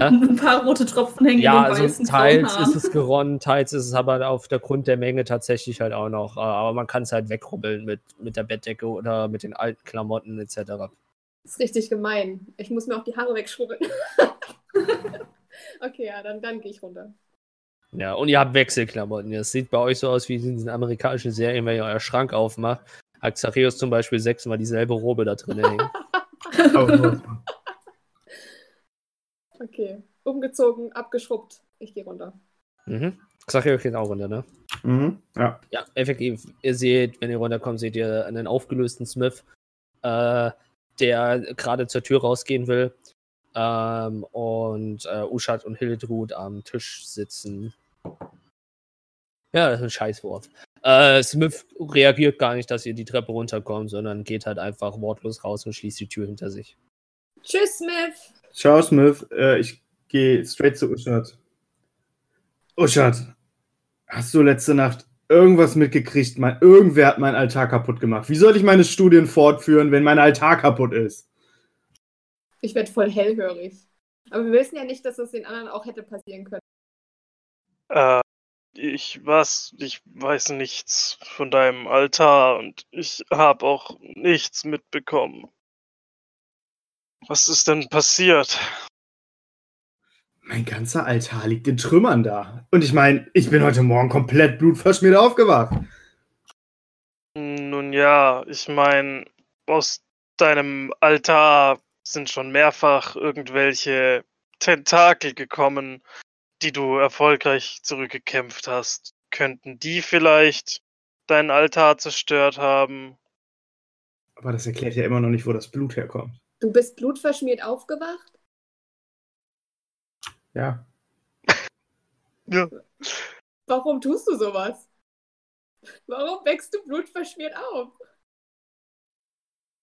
halt. Ein paar rote Tropfen hängen Ja, also teils ist es geronnen, teils ist es aber auf der Grund der Menge tatsächlich halt auch noch. äh, Aber man kann es halt wegrubbeln mit, mit der Bettdecke oder mit den alten Klamotten etc. Das ist richtig gemein. Ich muss mir auch die Haare wegschrubbeln. okay, ja, dann, dann gehe ich runter. Ja, und ihr habt Wechselklamotten. Das sieht bei euch so aus wie in diesen amerikanischen Serien, wenn ihr euer Schrank aufmacht. Hat Xareus zum Beispiel sechsmal dieselbe Robe da drin hängen. Okay, umgezogen, abgeschrubbt. Ich gehe runter. mhm. Xareus geht auch runter, ne? Mhm. Ja. Ja, effektiv. Ihr seht, wenn ihr runterkommt, seht ihr einen aufgelösten Smith, äh, der gerade zur Tür rausgehen will. Ähm, und äh, Uschat und Hildrud am Tisch sitzen. Ja, das ist ein Scheißwort. Äh, Smith reagiert gar nicht, dass ihr die Treppe runterkommt, sondern geht halt einfach wortlos raus und schließt die Tür hinter sich. Tschüss, Smith. Ciao, Smith. Äh, ich gehe straight zu Uschat. Uschat, hast du letzte Nacht irgendwas mitgekriegt? Mein, irgendwer hat meinen Altar kaputt gemacht. Wie soll ich meine Studien fortführen, wenn mein Altar kaputt ist? Ich werde voll hellhörig. Aber wir wissen ja nicht, dass das den anderen auch hätte passieren können. Äh, ich was, ich weiß nichts von deinem Altar und ich habe auch nichts mitbekommen. Was ist denn passiert? Mein ganzer Altar liegt in Trümmern da. Und ich meine, ich bin heute Morgen komplett blutverschmiert aufgewacht. Nun ja, ich meine, aus deinem Altar sind schon mehrfach irgendwelche Tentakel gekommen, die du erfolgreich zurückgekämpft hast. Könnten die vielleicht deinen Altar zerstört haben? Aber das erklärt ja immer noch nicht, wo das Blut herkommt. Du bist blutverschmiert aufgewacht? Ja. Ja. Warum tust du sowas? Warum wächst du blutverschmiert auf?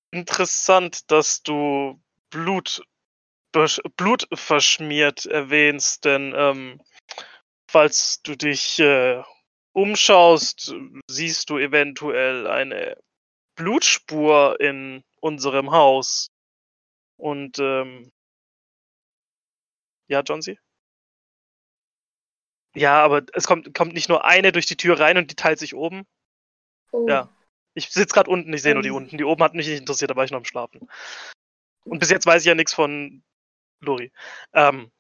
Interessant, dass du Blut, besch- Blut verschmiert erwähnst, denn ähm, falls du dich äh, umschaust, siehst du eventuell eine Blutspur in unserem Haus. Und ähm, ja, John C? Ja, aber es kommt, kommt nicht nur eine durch die Tür rein und die teilt sich oben. Oh. Ja. Ich sitze gerade unten, ich sehe nur die Ähm. unten. Die oben hat mich nicht interessiert, da war ich noch am Schlafen. Und bis jetzt weiß ich ja nichts von Lori. Ähm,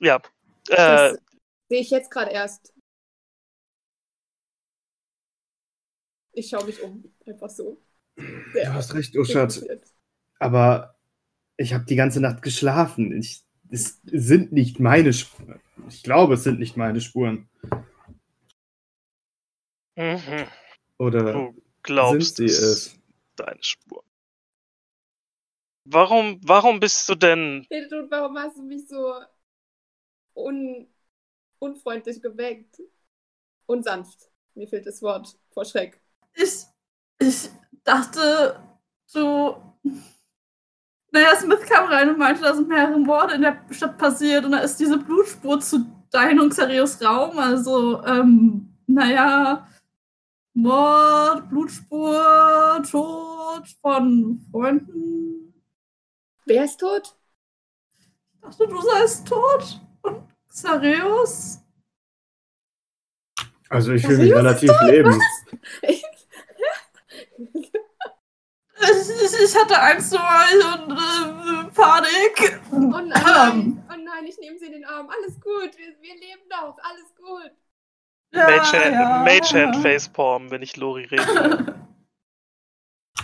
ja. Äh, Das sehe ich jetzt gerade erst. Ich schaue mich um. Einfach so. Du hast recht, Uschat. interessiert. Aber ich habe die ganze Nacht geschlafen. Ich, es sind nicht meine Spuren. Ich glaube, es sind nicht meine Spuren. mhm. Oder Du glaubst, sind sie es deine Spur. Warum, warum bist du denn Hiltrud, warum hast du mich so un unfreundlich geweckt? Unsanft. Mir fehlt das Wort vor Schreck. Ich, ich dachte, du. Naja, Smith kam rein und meinte, da sind mehrere Morde in der Stadt passiert und da ist diese Blutspur zu dein und Xarios Raum. Also, ähm, naja, Mord, Blutspur, Tod von Freunden. Wer ist tot? Ich dachte, du seist tot. Und Xarios? Also ich fühle mich relativ lebend. Ich, ich, ich hatte Angst um euch und äh, Panik. Oh nein, oh nein, ich nehme sie in den Arm. Alles gut, wir, wir leben noch, alles gut. Ja, Mage, Hand, ja. Mage Hand Facepalm, wenn ich Lori rede?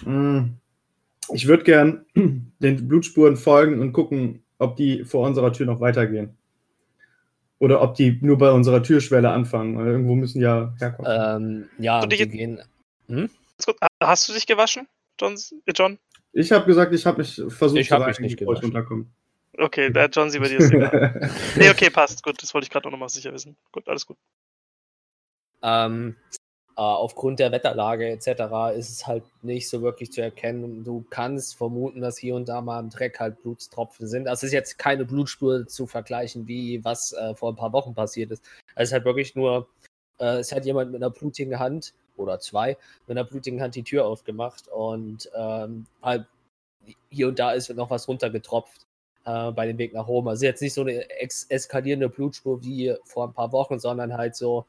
Mm. Ich würde gern den Blutspuren folgen und gucken, ob die vor unserer Tür noch weitergehen. Oder ob die nur bei unserer Türschwelle anfangen. Irgendwo müssen ja herkommen. Ähm, ja, die gehen. Gut. Hast du dich gewaschen, John? äh, John? Ich habe gesagt, ich habe mich versucht Ich zu mich reinigen, nicht runterkomme. Okay, der John, sie bei dir ist egal. Nee, okay, passt. Gut, das wollte ich gerade noch mal sicher wissen. Gut, alles gut. Ähm, Äh, aufgrund der Wetterlage etc. ist es halt nicht so wirklich zu erkennen. Du kannst vermuten, dass hier und da mal im Dreck halt Blutstropfen sind. Also es ist jetzt keine Blutspur zu vergleichen, wie was äh, vor ein paar Wochen passiert ist. Es ist halt wirklich nur, äh, es hat jemand mit einer blutigen Hand oder zwei mit einer blutigen Hand die Tür aufgemacht und ähm, halt hier und da ist noch was runtergetropft äh, bei dem Weg nach Rom. Also jetzt nicht so eine eskalierende Blutspur wie vor ein paar Wochen, sondern halt so,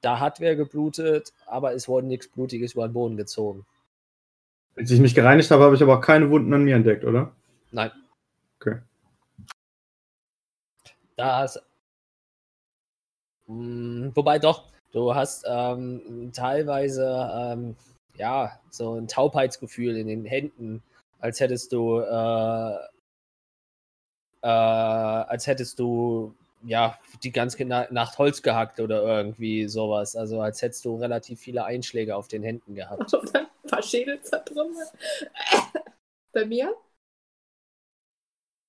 da hat wer geblutet, aber es wurde nichts Blutiges über den Boden gezogen. Als ich mich gereinigt habe, habe ich aber auch keine Wunden an mir entdeckt, oder? Nein. Okay. Da hast. Hm, wobei doch, du hast ähm, teilweise ähm, ja so ein Taubheitsgefühl in den Händen, als hättest du äh, äh, als hättest du ja, die ganze Nacht Holz gehackt oder irgendwie sowas. Also als hättest du relativ viele Einschläge auf den Händen gehabt. Oder ein paar Schädel zertrümmert. Bei mir?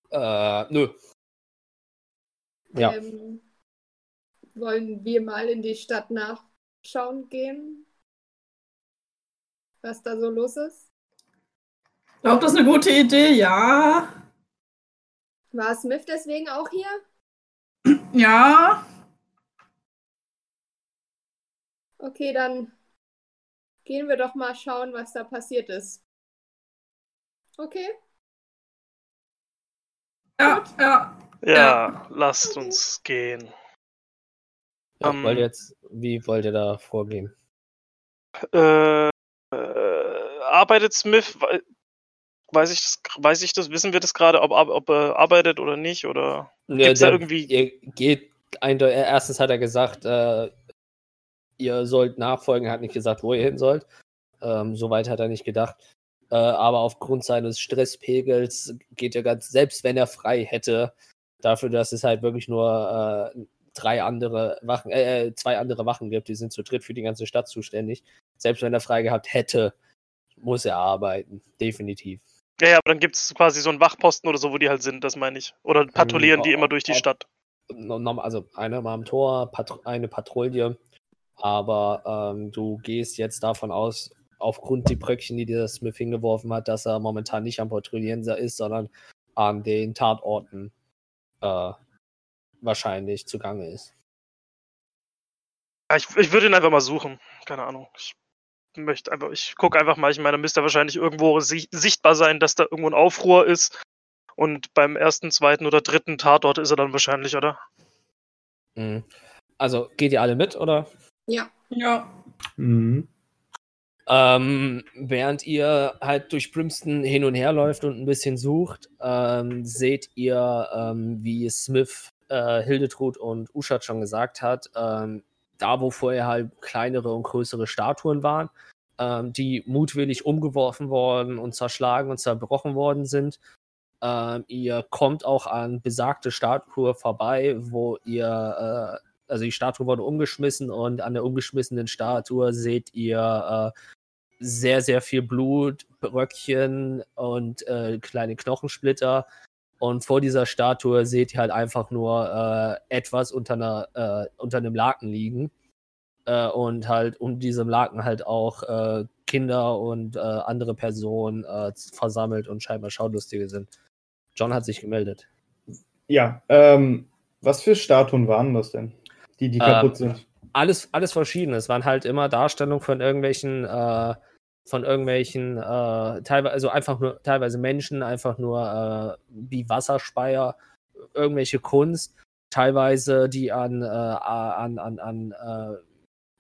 Äh, nö. Ja. Ähm, wollen wir mal in die Stadt nachschauen gehen? Was da so los ist? Ich glaube, das ist eine gute Idee, ja. War Smith deswegen auch hier? Ja. Okay, dann gehen wir doch mal schauen, was da passiert ist. Okay? Ja, ja. Ja, Ja. lasst uns gehen. Ähm, wollt jetzt, wie wollt ihr da vorgehen? Äh, äh, arbeitet Smith? Wei- Weiß ich, das, weiß ich das? Wissen wir das gerade, ob, ob, er arbeitet oder nicht? Oder Ja, gibt's da der- irgendwie. Ihr geht eindeutig, erstens hat er gesagt, äh, ihr sollt nachfolgen, er hat nicht gesagt, wo ihr hin sollt. Ähm, Soweit hat er nicht gedacht. Äh, aber aufgrund seines Stresspegels geht er ganz, selbst wenn er frei hätte, dafür, dass es halt wirklich nur äh, drei andere Wachen, äh, äh, zwei andere Wachen gibt, die sind zu dritt für die ganze Stadt zuständig. Selbst wenn er frei gehabt hätte, muss er arbeiten. Definitiv. Ja, ja, aber dann gibt es quasi so einen Wachposten oder so, wo die halt sind, das meine ich. Oder patrouillieren die oh, immer durch die. Stadt. Also einer mal am Tor, eine Patrouille, aber ähm, du gehst jetzt davon aus, aufgrund die Bröckchen, die dir Smith hingeworfen hat, dass er momentan nicht am Patrouillieren ist, sondern an den Tatorten äh, wahrscheinlich zugange ist. Ja, ich, ich würde ihn einfach mal suchen. Keine Ahnung. Ich möchte einfach, ich gucke einfach mal, ich meine, da müsste wahrscheinlich irgendwo si sichtbar sein, dass da irgendwo ein Aufruhr ist. Und beim ersten, zweiten oder dritten Tatort ist er dann wahrscheinlich, oder? Mhm. Also geht ihr alle mit oder? Ja. Ja. Mhm. Ähm, während ihr halt durch Brimston hin und her läuft und ein bisschen sucht, ähm, seht ihr, ähm, wie Smith, äh, Hildetrud und Uschat schon gesagt hat, ähm, da wo vorher halt kleinere und größere Statuen waren, ähm, die mutwillig umgeworfen worden und zerschlagen und zerbrochen worden sind. Ähm, ihr kommt auch an besagte Statue vorbei, wo ihr, äh, also die Statue wurde umgeschmissen und an der umgeschmissenen Statue seht ihr äh, sehr, sehr viel Blut, Bröckchen und äh, kleine Knochensplitter. Und vor dieser Statue seht ihr halt einfach nur äh, etwas unter, einer, äh, unter einem Laken liegen. Äh, und halt um diesem Laken halt auch äh, Kinder und äh, andere Personen äh, versammelt und scheinbar Schaulustige sind. John hat sich gemeldet. Ja, ähm, was für Statuen waren das denn? Die, die Ähm, kaputt sind. alles, alles verschiedene. Es waren halt immer Darstellungen von irgendwelchen, von irgendwelchen, äh, teilweise, also einfach nur, teilweise Menschen, einfach nur äh, wie Wasserspeier, irgendwelche Kunst, teilweise die an, äh, an, an, an äh,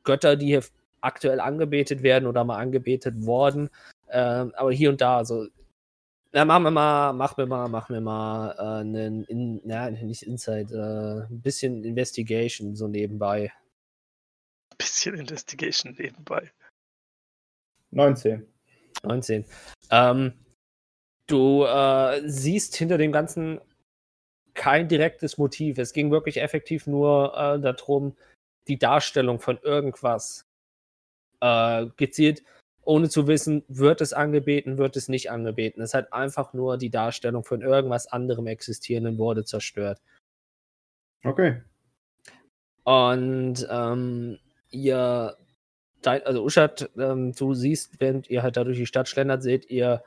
Götter, die hier aktuell angebetet werden oder mal angebetet worden. Ähm, aber hier und da, so. Na, machen wir mal, machen wir mal, machen wir mal äh, einen, in, na, nicht Insight, äh, ein bisschen Investigation so nebenbei. Bisschen Investigation nebenbei. 19. 19. Ähm, du äh, siehst hinter dem Ganzen kein direktes Motiv. Es ging wirklich effektiv nur äh, darum, die Darstellung von irgendwas äh, gezielt, ohne zu wissen, wird es angebeten, wird es nicht angebeten. Es hat einfach nur die Darstellung von irgendwas anderem Existierenden wurde zerstört. Okay. Und ähm, ihr dein, also Uschat, ähm, du siehst, während ihr halt da durch die Stadt schlendert, seht ihr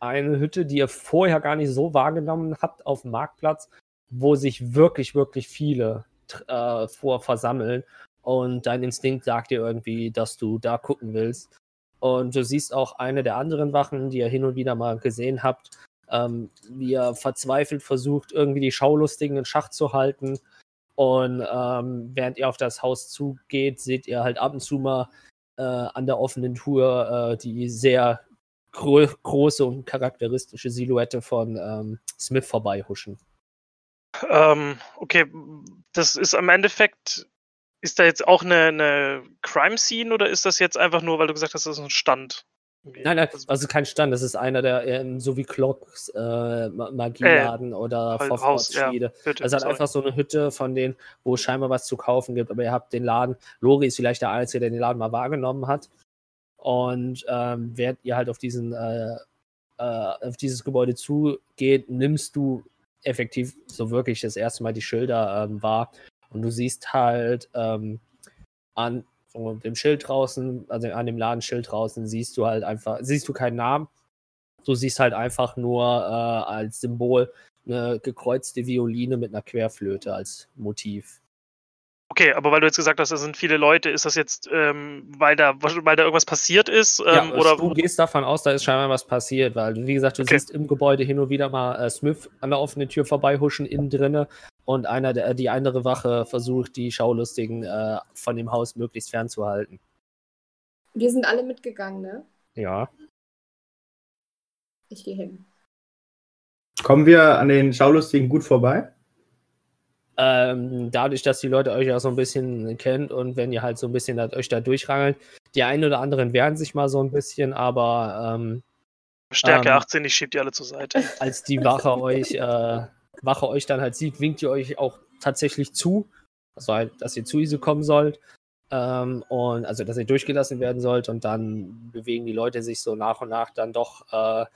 eine Hütte, die ihr vorher gar nicht so wahrgenommen habt auf dem Marktplatz, wo sich wirklich, wirklich viele äh, vor versammeln. Und dein Instinkt sagt dir irgendwie, dass du da gucken willst. Und du siehst auch eine der anderen Wachen, die ihr hin und wieder mal gesehen habt, ähm, wie er verzweifelt versucht, irgendwie die Schaulustigen in Schach zu halten. Und ähm, während ihr auf das Haus zugeht, seht ihr halt ab und zu mal äh, an der offenen Tour äh, die sehr gro große und charakteristische Silhouette von ähm, Smith vorbeihuschen. Ähm, okay, das ist am Endeffekt, ist da jetzt auch eine, eine Crime-Scene oder ist das jetzt einfach nur, weil du gesagt hast, das ist ein Stand? Irgendwie? Nein, nein, also kein Stand. Das ist einer der, ähm, so wie Clocks, äh, Ma- Magieladen oder Halt Phosphorus Haus, ja. Hütte, Also halt sorry. einfach so eine Hütte von denen, wo es scheinbar was zu kaufen gibt. Aber ihr habt den Laden, Lori ist vielleicht der Einzige, der den Laden mal wahrgenommen hat. Und ähm, während ihr halt auf diesen, äh, äh, auf dieses Gebäude zugeht, nimmst du effektiv so wirklich das erste Mal die Schilder ähm, wahr. Und du siehst halt ähm, an so dem Schild draußen, also an dem Ladenschild draußen, siehst du halt einfach, siehst du keinen Namen. Du siehst halt einfach nur äh, als Symbol eine gekreuzte Violine mit einer Querflöte als Motiv. Okay, aber weil du jetzt gesagt hast, da sind viele Leute, ist das jetzt, ähm, weil, da, weil da irgendwas passiert ist? Ähm, ja, oder du gehst davon aus, da ist scheinbar was passiert, weil, wie gesagt, du Okay. siehst im Gebäude hin und wieder mal äh, Smith an der offenen Tür vorbeihuschen, innen drinne und einer der, die andere Wache versucht, die Schaulustigen äh, von dem Haus möglichst fernzuhalten. Wir sind alle mitgegangen, ne? Ja. Ich gehe hin. Kommen wir an den Schaulustigen gut vorbei? Ähm, dadurch, dass die Leute euch ja so ein bisschen kennt und wenn ihr halt so ein bisschen da, euch da durchrangelt, die einen oder anderen wehren sich mal so ein bisschen, aber ähm, Stärke ähm, 18, ich schieb die alle zur Seite. als die Wache euch, äh, Wache euch dann halt sieht, winkt ihr euch auch tatsächlich zu. Also halt, dass ihr zu Ise kommen sollt. Ähm, und also dass ihr durchgelassen werden sollt und dann bewegen die Leute sich so nach und nach dann doch äh,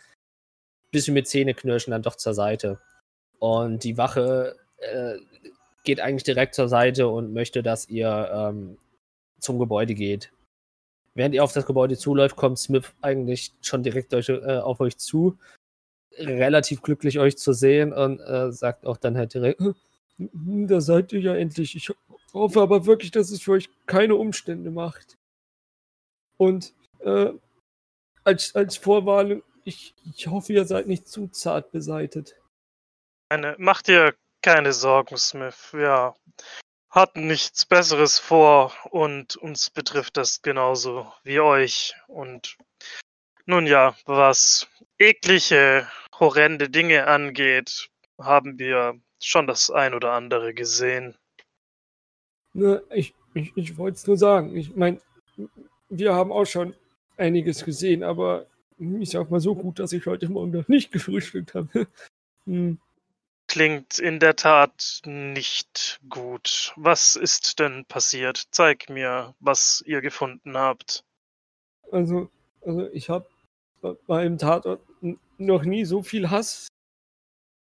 bisschen mit Zähneknirschen dann doch zur Seite. Und die Wache äh, geht eigentlich direkt zur Seite und möchte, dass ihr ähm, zum Gebäude geht. Während ihr auf das Gebäude zuläuft, kommt Smith eigentlich schon direkt euch, äh, auf euch zu relativ glücklich, euch zu sehen und äh, sagt auch dann halt direkt, Hm, Da seid ihr ja endlich. Ich hoffe aber wirklich, dass es für euch keine Umstände macht. Und äh, als, als Vorwarnung, ich, ich hoffe, ihr seid nicht zu zart beseitet. Eine, mach dir keine Sorgen, Smith. Wir hatten nichts Besseres vor und uns betrifft das genauso wie euch. Und nun ja, was eklige, horrende Dinge angeht, haben wir schon das ein oder andere gesehen. Ne, ich ich, ich wollte es nur sagen. Ich meine, wir haben auch schon einiges gesehen, aber ich sag mal so gut, dass ich heute Morgen noch nicht gefrühstückt habe. hm. Klingt in der Tat nicht gut. Was ist denn passiert? Zeig mir, was ihr gefunden habt. Also, also ich habe beim Tatort n- noch nie so viel Hass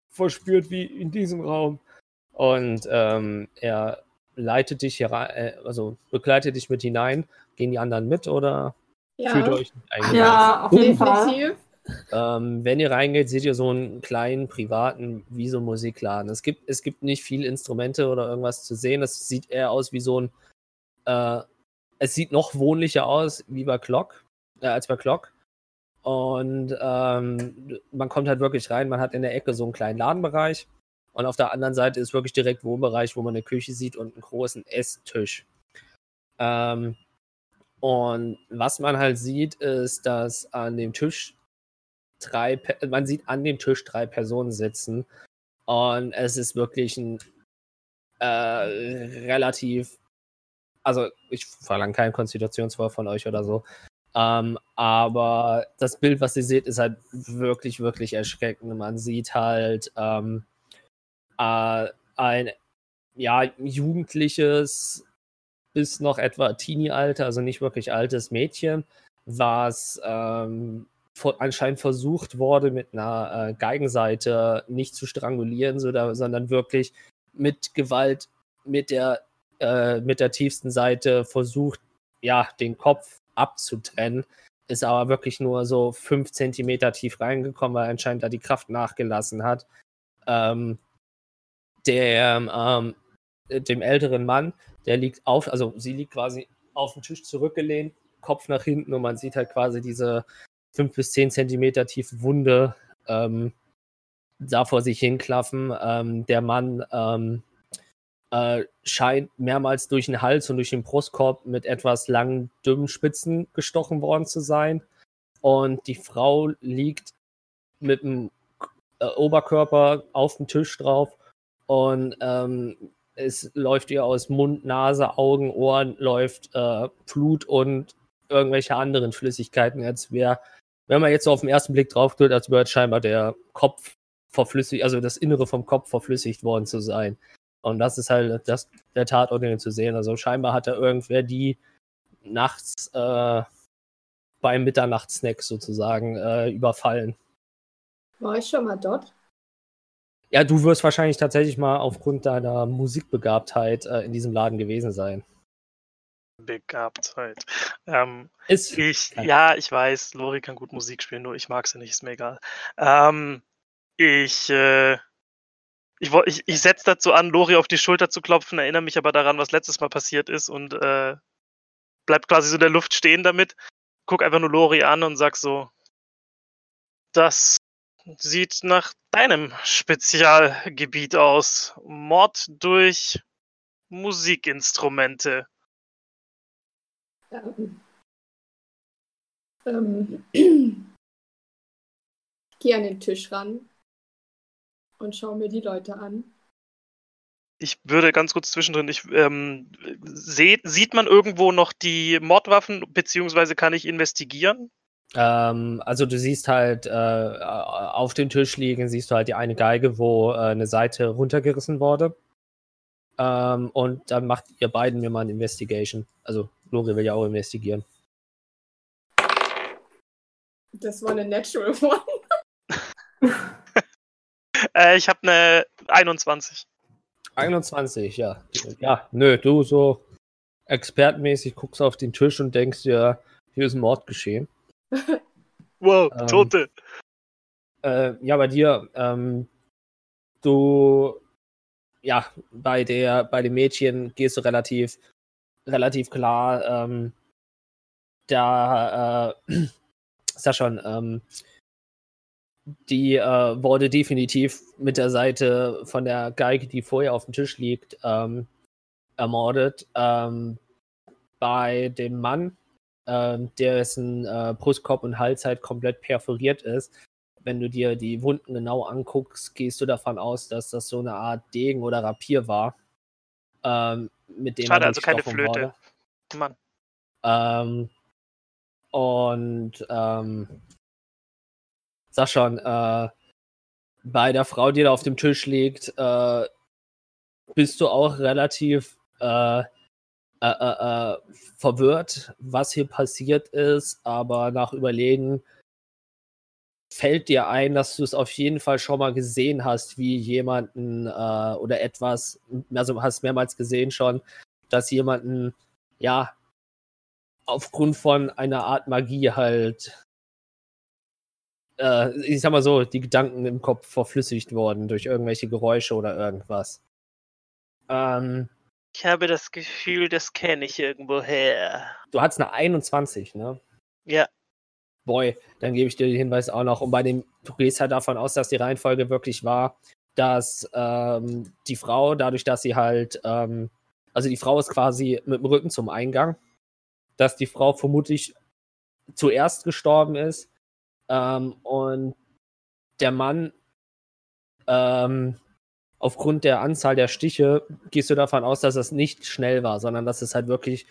verspürt wie in diesem Raum. und ähm, er leitet dich hier rein, äh, also begleitet dich mit hinein. Gehen die anderen mit oder Ja, fühlt ihr euch nicht eingeladen? Ja, auf jeden Fall. Ähm, wenn ihr reingeht, seht ihr so einen kleinen privaten, wie so Musikladen. Es gibt, es gibt nicht viele Instrumente oder irgendwas zu sehen. Es sieht eher aus wie so ein, äh, es sieht noch wohnlicher aus wie bei Clock, äh, als bei Clock. Und ähm, man kommt halt wirklich rein, man hat in der Ecke so einen kleinen Ladenbereich. Und auf der anderen Seite ist wirklich direkt Wohnbereich, wo man eine Küche sieht und einen großen Esstisch. Ähm, und was man halt sieht, ist, dass an dem Tisch drei, man sieht an dem Tisch drei Personen sitzen. Und es ist wirklich ein äh, relativ, also ich verlange keinen Konstitutionswurf von euch oder so, ähm, aber das Bild, was ihr seht, ist halt wirklich, wirklich erschreckend. Man sieht halt ähm, äh, ein ja, jugendliches bis noch etwa Teenie-Alter, also nicht wirklich altes Mädchen, was ähm, anscheinend versucht wurde, mit einer äh, Geigenseite nicht zu strangulieren, sondern wirklich mit Gewalt mit der, äh, mit der tiefsten Seite versucht, ja, den Kopf abzutrennen, ist aber wirklich nur so fünf Zentimeter tief reingekommen, weil anscheinend da die Kraft nachgelassen hat. Ähm, der, ähm, dem älteren Mann, der liegt auf, also sie liegt quasi auf dem Tisch zurückgelehnt, Kopf nach hinten und man sieht halt quasi diese fünf bis zehn Zentimeter tiefe Wunde ähm, da vor sich hinklaffen. Ähm, der Mann ähm, äh, scheint mehrmals durch den Hals und durch den Brustkorb mit etwas langen, dümmen Spitzen gestochen worden zu sein. Und die Frau liegt mit dem äh, Oberkörper auf dem Tisch drauf und ähm, es läuft ihr aus Mund, Nase, Augen, Ohren, läuft äh, Blut und irgendwelche anderen Flüssigkeiten, als wäre, wenn man jetzt so auf den ersten Blick drauf tut, als wäre scheinbar der Kopf verflüssigt, also das Innere vom Kopf verflüssigt worden zu sein. Und das ist halt das, der Tatort, den zu sehen. Also scheinbar hat er irgendwer die nachts äh, beim Mitternachtssnack sozusagen äh, überfallen. War ich schon mal dort? Ja, du wirst wahrscheinlich tatsächlich mal aufgrund deiner Musikbegabtheit äh, in diesem Laden gewesen sein. Begabtheit. Ähm, Ist ich, ja, ich weiß, Lori kann gut Musik spielen, nur ich mag sie nicht, ist mir egal. Ähm, ich, äh, ich, ich, ich setze dazu an, Lori auf die Schulter zu klopfen, erinnere mich aber daran, was letztes Mal passiert ist und äh, bleib quasi so in der Luft stehen damit. Guck einfach nur Lori an und sag so, das sieht nach deinem Spezialgebiet aus. Mord durch Musikinstrumente. Ähm, ähm, ich gehe an den Tisch ran und schaue mir die Leute an. Ich würde ganz kurz zwischendrin, ich, ähm, seh, sieht man irgendwo noch die Mordwaffen, beziehungsweise kann ich investigieren? Ähm, also du siehst halt äh, auf dem Tisch liegen, siehst du halt die eine Geige, wo äh, eine Seite runtergerissen wurde. Ähm, und dann macht ihr beiden mir mal ein Investigation. Also Lori will ja auch investigieren. Das war eine Natural One. Äh, ich habe eine 21. 21, ja. Ja, nö, du so expertenmäßig guckst auf den Tisch und denkst dir, hier ist ein Mord geschehen. Wow, Ähm, Tote. Äh, ja, bei dir, ähm, du, ja, bei der, bei dem Mädchen gehst du relativ, relativ klar, ähm, da, äh, ist ja schon, ähm, die äh, wurde definitiv mit der Seite von der Geige, die vorher auf dem Tisch liegt, ähm, ermordet. Ähm, bei dem Mann, ähm, dessen äh, Brustkorb und Hals halt komplett perforiert ist, wenn du dir die Wunden genau anguckst, gehst du davon aus, dass das so eine Art Degen oder Rapier war. Ähm, mit dem Schade, also keine Flöte. wurde. Mann. Ähm, und ähm, sag schon, äh, bei der Frau, die da auf dem Tisch liegt, äh, bist du auch relativ äh, äh, äh, äh, verwirrt, was hier passiert ist, aber nach Überlegen fällt dir ein, dass du es auf jeden Fall schon mal gesehen hast, wie jemanden oder etwas, also hast mehrmals gesehen schon, dass jemanden, ja, aufgrund von einer Art Magie halt, äh, ich sag mal so, die Gedanken im Kopf verflüssigt worden durch irgendwelche Geräusche oder irgendwas. Ähm, Ich habe das Gefühl, das kenne ich irgendwo her. du hattest eine 21, ne? Ja, Boy, dann gebe ich dir den Hinweis auch noch. Und bei dem, du gehst halt davon aus, dass die Reihenfolge wirklich war, dass ähm, die Frau, dadurch, dass sie halt, ähm, also die Frau ist quasi mit dem Rücken zum Eingang, dass die Frau vermutlich zuerst gestorben ist ähm, und der Mann ähm, aufgrund der Anzahl der Stiche gehst du davon aus, dass es nicht schnell war, sondern dass es halt wirklich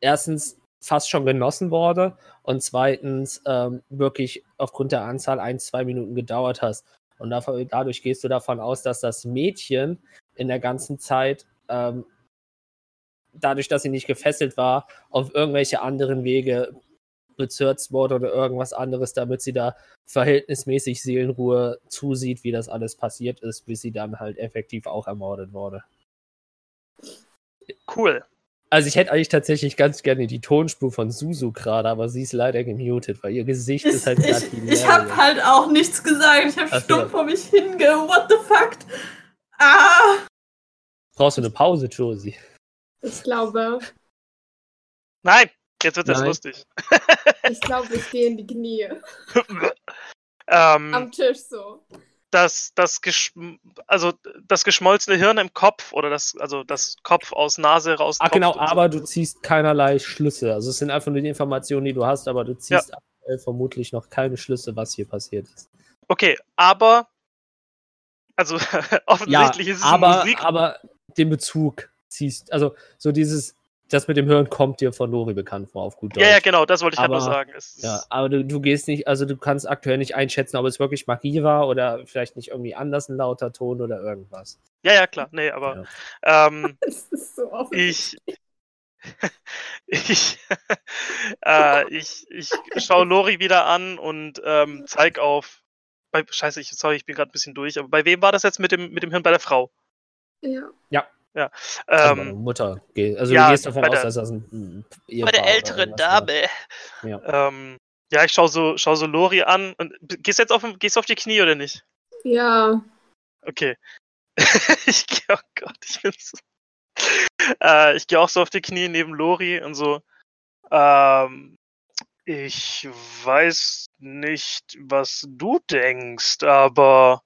erstens fast schon genossen wurde und zweitens ähm, wirklich aufgrund der Anzahl ein, zwei Minuten gedauert hast. Und davon, dadurch gehst du davon aus, dass das Mädchen in der ganzen Zeit, ähm, dadurch, dass sie nicht gefesselt war, auf irgendwelche anderen Wege bezirzt wurde oder irgendwas anderes, damit sie da verhältnismäßig Seelenruhe zusieht, wie das alles passiert ist, bis sie dann halt effektiv auch ermordet wurde. cool. Also ich hätte eigentlich tatsächlich ganz gerne die Tonspur von Susu gerade, aber sie ist leider gemutet, weil ihr Gesicht Ich, ist halt gerade ich, ich habe halt auch nichts gesagt. Ich habe stumm vor mich hinge. What the fuck? Ah! Brauchst du eine Pause, Josie? Ich glaube, Nein, jetzt wird das Nein. lustig. ich glaube, ich gehe in die Knie. ähm, Am Tisch so. das, das, geschm also das geschmolzene Hirn im Kopf oder das, also das Kopf aus Nase raus. Ah, genau, und so. aber du ziehst keinerlei Schlüsse. Also es sind einfach nur die Informationen, die du hast, aber du ziehst aktuell vermutlich noch keine Schlüsse, was hier passiert ist. Okay, aber. Also Ja, offensichtlich ist es aber, Musik. aber den Bezug ziehst, also so dieses, das mit dem Hören kommt dir von Lori bekannt vor, auf gut Deutsch. ja, ja, genau, das wollte ich halt nur Aber- sagen. Es ist- Ja, aber du, du gehst nicht, also du kannst aktuell nicht einschätzen, ob es wirklich Magie war oder vielleicht nicht irgendwie anders ein lauter Ton oder irgendwas. ja, ja, klar. Nee, aber ähm, Das ist so offensichtlich. ich. ich, äh, ich, ich schaue Lori wieder an und ähm, zeig auf. Bei, scheiße, ich, sorry, ich bin gerade ein bisschen durch, aber bei wem war das jetzt mit dem, mit dem Hirn bei der Frau? Ja. Also deine Ähm, Mutter. Also ja, du gehst davon bei aus, der- dass das ein, ein bei der älteren. Dame. Ja. Ähm, ja, ich schaue so, schau so Lori an. Und, gehst du jetzt auf, gehst du auf die Knie oder nicht? Ja. Okay. ich gehe, oh Gott, ich bin so. Äh, ich gehe auch so auf die Knie neben Lori und so. Ähm, ich weiß nicht, was du denkst, aber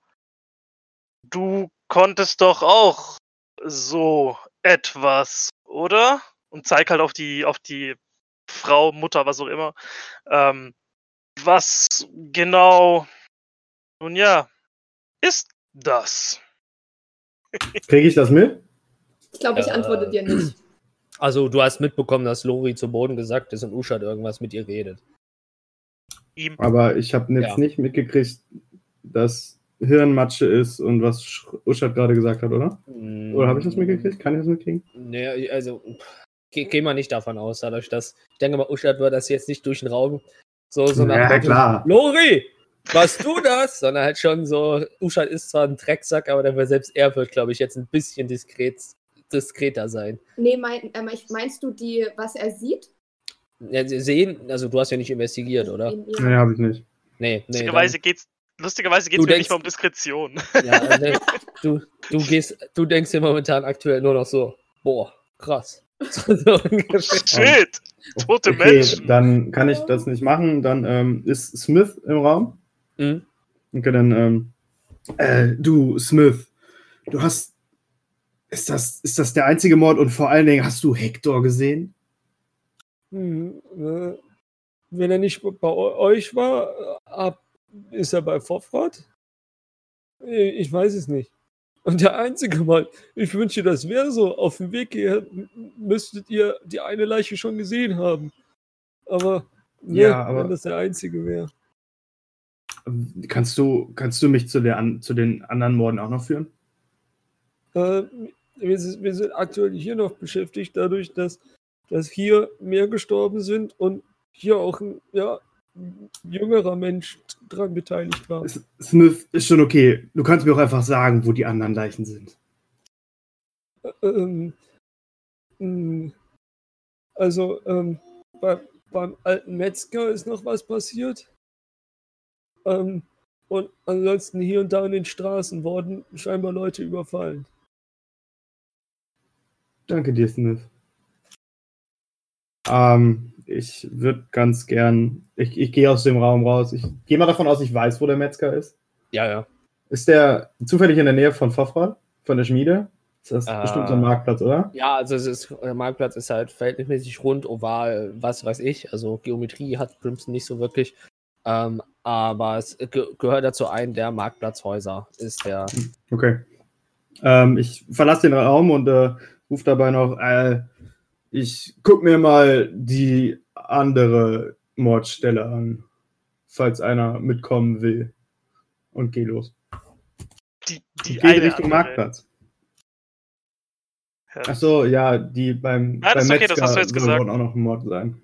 du konntest doch auch so etwas, oder? Und zeig halt auf die, auf die Frau, Mutter, was auch immer. Ähm, was genau, nun ja, ist das? Kriege ich das mit? Ich glaube, ich Äh, antworte dir nicht. Also du hast mitbekommen, dass Lori zu Boden gesackt ist und Uschat irgendwas mit ihr redet. Ihm. Aber ich habe jetzt Ja. nicht mitgekriegt, dass Hirnmatsche ist und was Sch- Uschat gerade gesagt hat, oder? Oder habe ich das mitgekriegt? Kann ich das mitkriegen? Nee, also geh, geh mal nicht davon aus, dadurch, dass ich denke mal, Uschat wird das jetzt nicht durch den Raum so, so nach ja, Motto, klar. Lori, warst du das? Sondern halt schon so, Uschat ist zwar ein Drecksack, aber der wird selbst er wird, glaube ich, jetzt ein bisschen diskret, diskreter sein. Nee, mein, äh, meinst du die, was er sieht? Ja, sie sehen, also du hast ja nicht investigiert, oder? Ja. Nee, habe ich nicht. Nee, nee. Lustigerweise geht's, lustigerweise geht's Du mir denkst- nicht mal um Diskretion. Ja, also, du, du gehst, du denkst dir momentan aktuell nur noch so, boah, krass. So. Shit! Tote Okay, Menschen. dann kann ich das nicht machen. Dann ähm, ist Smith im Raum. Mhm. Okay, dann, ähm, äh, du, Smith, du hast. Ist das, ist das der einzige Mord und vor allen Dingen hast du Hector gesehen? Hm, äh, wenn er nicht bei eu- euch war, äh, ab, ist er bei Vorfrat? Äh, Ich weiß es nicht. Und der einzige Mal, ich wünschte, das wäre so. Auf dem Weg hierher m- müsstet ihr die eine Leiche schon gesehen haben. Aber, ne, Ja, aber- wenn das der einzige wäre. Kannst du, kannst du mich zu, der, an, zu den anderen Morden auch noch führen? Äh, wir, sind, wir sind aktuell hier noch beschäftigt, dadurch, dass, dass hier mehr gestorben sind und hier auch ein ja, jüngerer Mensch dran beteiligt war. Smith ist schon okay. Du kannst mir auch einfach sagen, wo die anderen Leichen sind. Ähm, mh, also, ähm, bei, beim alten Metzger ist noch was passiert. Ähm, und ansonsten hier und da in den Straßen wurden scheinbar Leute überfallen. Danke dir, Smith. Ähm, ich würde ganz gern. Ich, ich gehe aus dem Raum raus. Ich gehe mal davon aus, ich weiß, wo der Metzger ist. Ja, ja. Ist der zufällig in der Nähe von Fofrad? Von der Schmiede? Ist das Ah. bestimmt so ein Marktplatz, oder? Ja, also ist, der Marktplatz ist halt verhältnismäßig rund, oval, was weiß ich. Also Geometrie hat Crimson nicht so wirklich. Ähm, aber es ge gehört dazu ein der Marktplatzhäuser, ist der. Okay. Ähm, ich verlasse den Raum und äh, rufe dabei noch, äh, ich guck mir mal die andere Mordstelle an, falls einer mitkommen will. Und geh los. Die, Die die geht eine Richtung andere. Marktplatz. Ja. Ach so, ja, die beim, Ja, das beim ist okay, das hast du jetzt soll gesagt. auch noch ein Mord sein.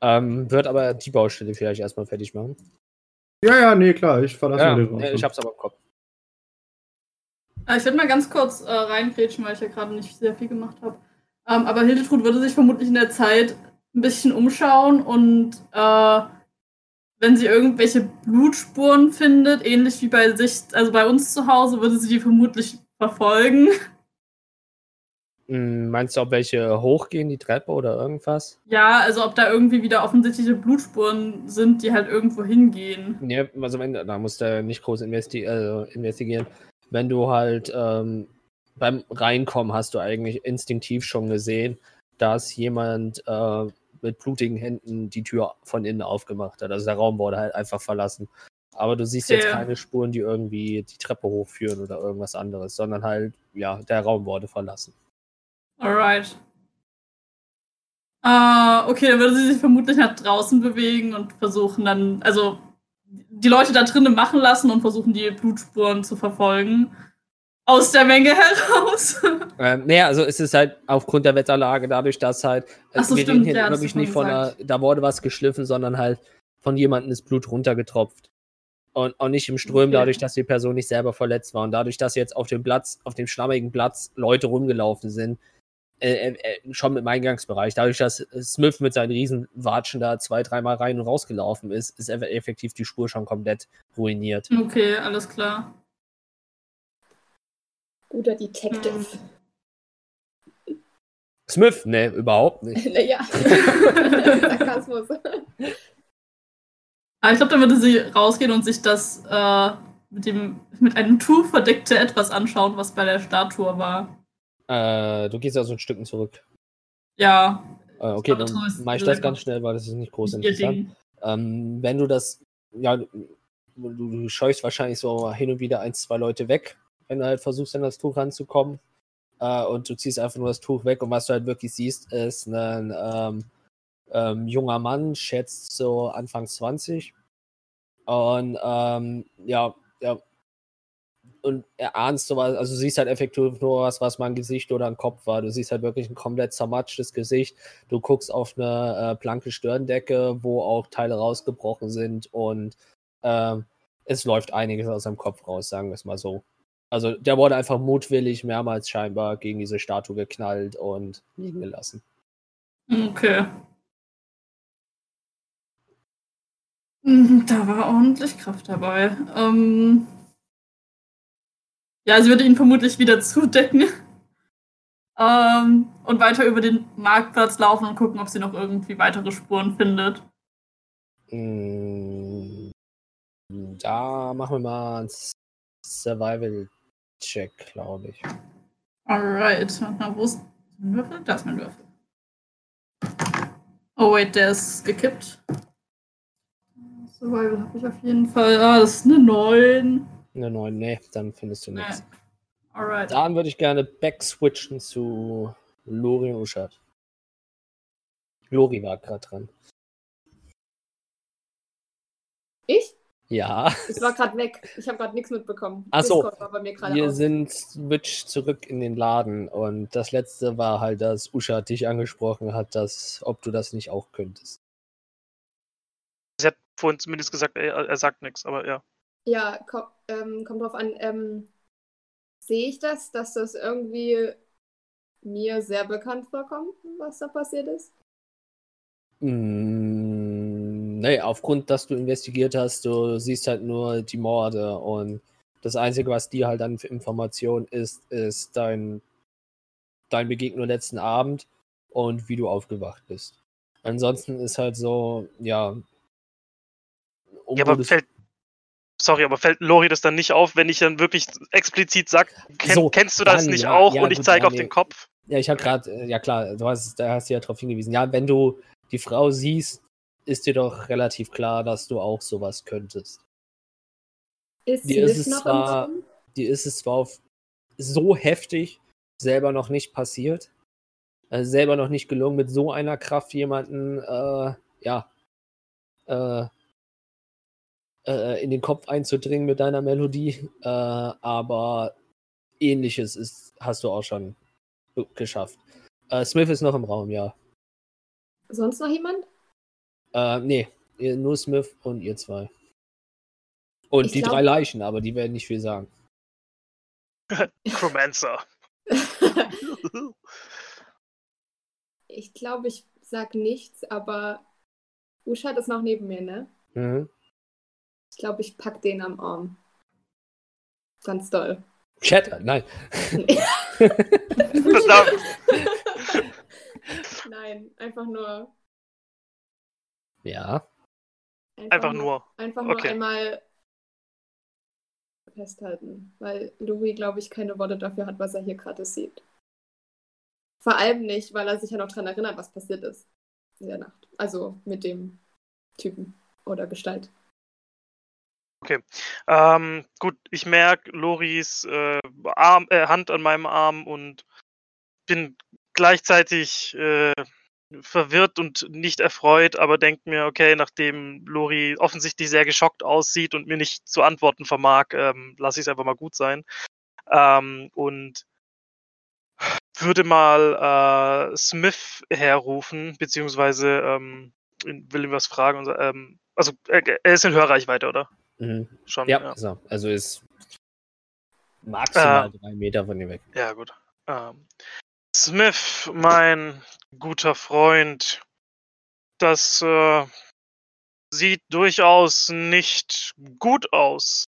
Ähm, wird aber die Baustelle vielleicht erstmal fertig machen. Ja, ja, nee, klar, ich verlasse Ja, den Raum. ich hab's aber im Kopf. Äh, Ich würde mal ganz kurz äh, reingrätschen, weil ich ja gerade nicht sehr viel gemacht habe. Ähm, aber Hildetrud würde sich vermutlich in der Zeit ein bisschen umschauen und äh, wenn sie irgendwelche Blutspuren findet, ähnlich wie bei sich, also bei uns zu Hause, würde sie die vermutlich verfolgen. Hm, Meinst du, ob welche hochgehen, die Treppe oder irgendwas? Ja, also ob da irgendwie wieder offensichtliche Blutspuren sind, die halt irgendwo hingehen. Ja, also wenn, da musst du nicht groß investi also investigieren. Wenn du halt ähm, beim Reinkommen hast du eigentlich instinktiv schon gesehen, dass jemand äh, mit blutigen Händen die Tür von innen aufgemacht hat. Also der Raum wurde halt einfach verlassen. Aber du siehst jetzt Ja. keine Spuren, die irgendwie die Treppe hochführen oder irgendwas anderes, sondern halt, ja, der Raum wurde verlassen. Alright. Äh, okay, dann würde sie sich vermutlich nach draußen bewegen und versuchen dann, also die Leute da drinnen machen lassen und versuchen die Blutspuren zu verfolgen. Aus der Menge heraus. Ähm, naja, also es ist halt aufgrund der Wetterlage, dadurch, dass halt, äh, Ach so, wir stimmt, reden hier ja, du nicht von einer, da wurde was geschliffen, sondern halt von jemandem ist Blut runtergetropft. Und auch nicht im Ström, Okay. dadurch, dass die Person nicht selber verletzt war. Und dadurch, dass jetzt auf dem Platz, auf dem schlammigen Platz Leute rumgelaufen sind, äh, äh, äh, schon im Eingangsbereich, dadurch, dass Smith mit seinen riesen Watschen da zwei, dreimal rein und rausgelaufen ist, ist eff- effektiv die Spur schon komplett ruiniert. Okay, alles klar. Guter Detective. Smith? Ne, überhaupt nicht. Naja. Sarkasmus. Aber ich glaube, dann würde sie rausgehen und sich das äh, mit, dem, mit einem Tuch verdeckte etwas anschauen, was bei der Statue war. Äh, du gehst also ein Stückchen zurück. Ja, Äh, okay, dann mache ich das ganz schnell, weil das ist nicht groß interessant. Ähm, wenn du das, ja, du, du scheuchst wahrscheinlich so hin und wieder ein, zwei Leute weg, wenn du halt versuchst, an das Tuch ranzukommen. Äh, und du ziehst einfach nur das Tuch weg und was du halt wirklich siehst, ist ein ähm, ähm, junger Mann, schätzt so Anfang 20. Und ähm, ja, ja. Und er ahnst so was, also du siehst halt effektiv nur was, was mal ein Gesicht oder ein Kopf war. Du siehst halt wirklich ein komplett zermatschtes Gesicht. Du guckst auf eine äh, blanke Stirndecke, wo auch Teile rausgebrochen sind und ähm, es läuft einiges aus seinem Kopf raus, sagen wir es mal so. Also der wurde einfach mutwillig mehrmals scheinbar gegen diese Statue geknallt und liegen gelassen. Okay. Mhm, Da war ordentlich Kraft dabei. Ähm ja, sie würde ihn vermutlich wieder zudecken. Ähm, und weiter über den Marktplatz laufen und gucken, ob sie noch irgendwie weitere Spuren findet. Mm, Da machen wir mal einen Survival-Check, glaube ich. Alright. Na, wo ist mein Würfel? Da ist mein Würfel. Oh, wait, der ist gekippt. Survival habe ich auf jeden Fall. Ah, das ist eine 9. Eine 9, nee, dann findest du nichts. Alright. Dann würde ich gerne backswitchen zu Lori und Uschat. Lori war gerade dran. Ich? Ja, Ich war gerade weg. Ich habe gerade nichts mitbekommen. Ach so. Discord war bei mir gerade wir aus. sind switch zurück in den Laden und das letzte war halt, dass Uschat dich angesprochen hat, dass, ob du das nicht auch könntest. Sie hat vorhin zumindest gesagt, er, er sagt nichts, aber ja. Ja, komm, ähm, kommt drauf an. Ähm, sehe ich das, dass das irgendwie mir sehr bekannt vorkommt, was da passiert ist? Mm, nee, aufgrund, dass du investigiert hast, du siehst halt nur die Morde und das Einzige, was dir halt an Information ist, ist dein, dein Begegnung letzten Abend und wie du aufgewacht bist. Ansonsten ist halt so, ja. um Ja, aber fällt. Sorry, aber fällt Lori das dann nicht auf, wenn ich dann wirklich explizit sag, kenn, So, kennst du das dann nicht ja, auch ja, und ich zeige auf nee. den Kopf? Ja, ich habe gerade, ja klar, du hast, da hast du ja darauf hingewiesen. Ja, wenn du die Frau siehst, ist dir doch relativ klar, dass du auch sowas könntest. Ist Dir ist es noch im zwar-? Die ist es zwar auf so heftig selber noch nicht passiert, also selber noch nicht gelungen, mit so einer Kraft jemanden, äh, ja, äh, äh, in den Kopf einzudringen mit deiner Melodie, äh, aber ähnliches ist, hast du auch schon geschafft. Äh, Smith ist noch im Raum, ja. Sonst noch jemand? Äh, nee, nur Smith und ihr zwei. Und Ich die glaub- drei Leichen, aber die werden nicht viel sagen. Chromancer. ich glaube, ich sag nichts, aber Uschat ist noch neben mir, ne? Mhm. Ich glaube, ich pack den am Arm. Ganz doll. Shatter, nein. Verdammt. Nein, einfach nur. Ja. Einfach nur. Einfach nur Okay. einmal festhalten, weil Louis, glaube ich, keine Worte dafür hat, was er hier gerade sieht. Vor allem nicht, weil er sich ja noch daran erinnert, was passiert ist in der Nacht. Also mit dem Typen oder Gestalt. Ähm, gut, ich merke Loris äh, Arm, äh, Hand an meinem Arm und bin gleichzeitig äh, verwirrt und nicht erfreut, aber denke mir, okay, nachdem Lori offensichtlich sehr geschockt aussieht und mir nicht zu antworten vermag, ähm, lasse ich es einfach mal gut sein. Ähm, und würde mal äh, Smith herrufen, beziehungsweise ähm, will ihm was fragen. Und, ähm, also er, er ist in Hörreichweite, oder? Mhm. Schon. Ja, ja. So. also ist maximal Äh. drei Meter von dir weg. Ja, gut. Ähm, Smith, mein guter Freund, das äh, sieht durchaus nicht gut aus.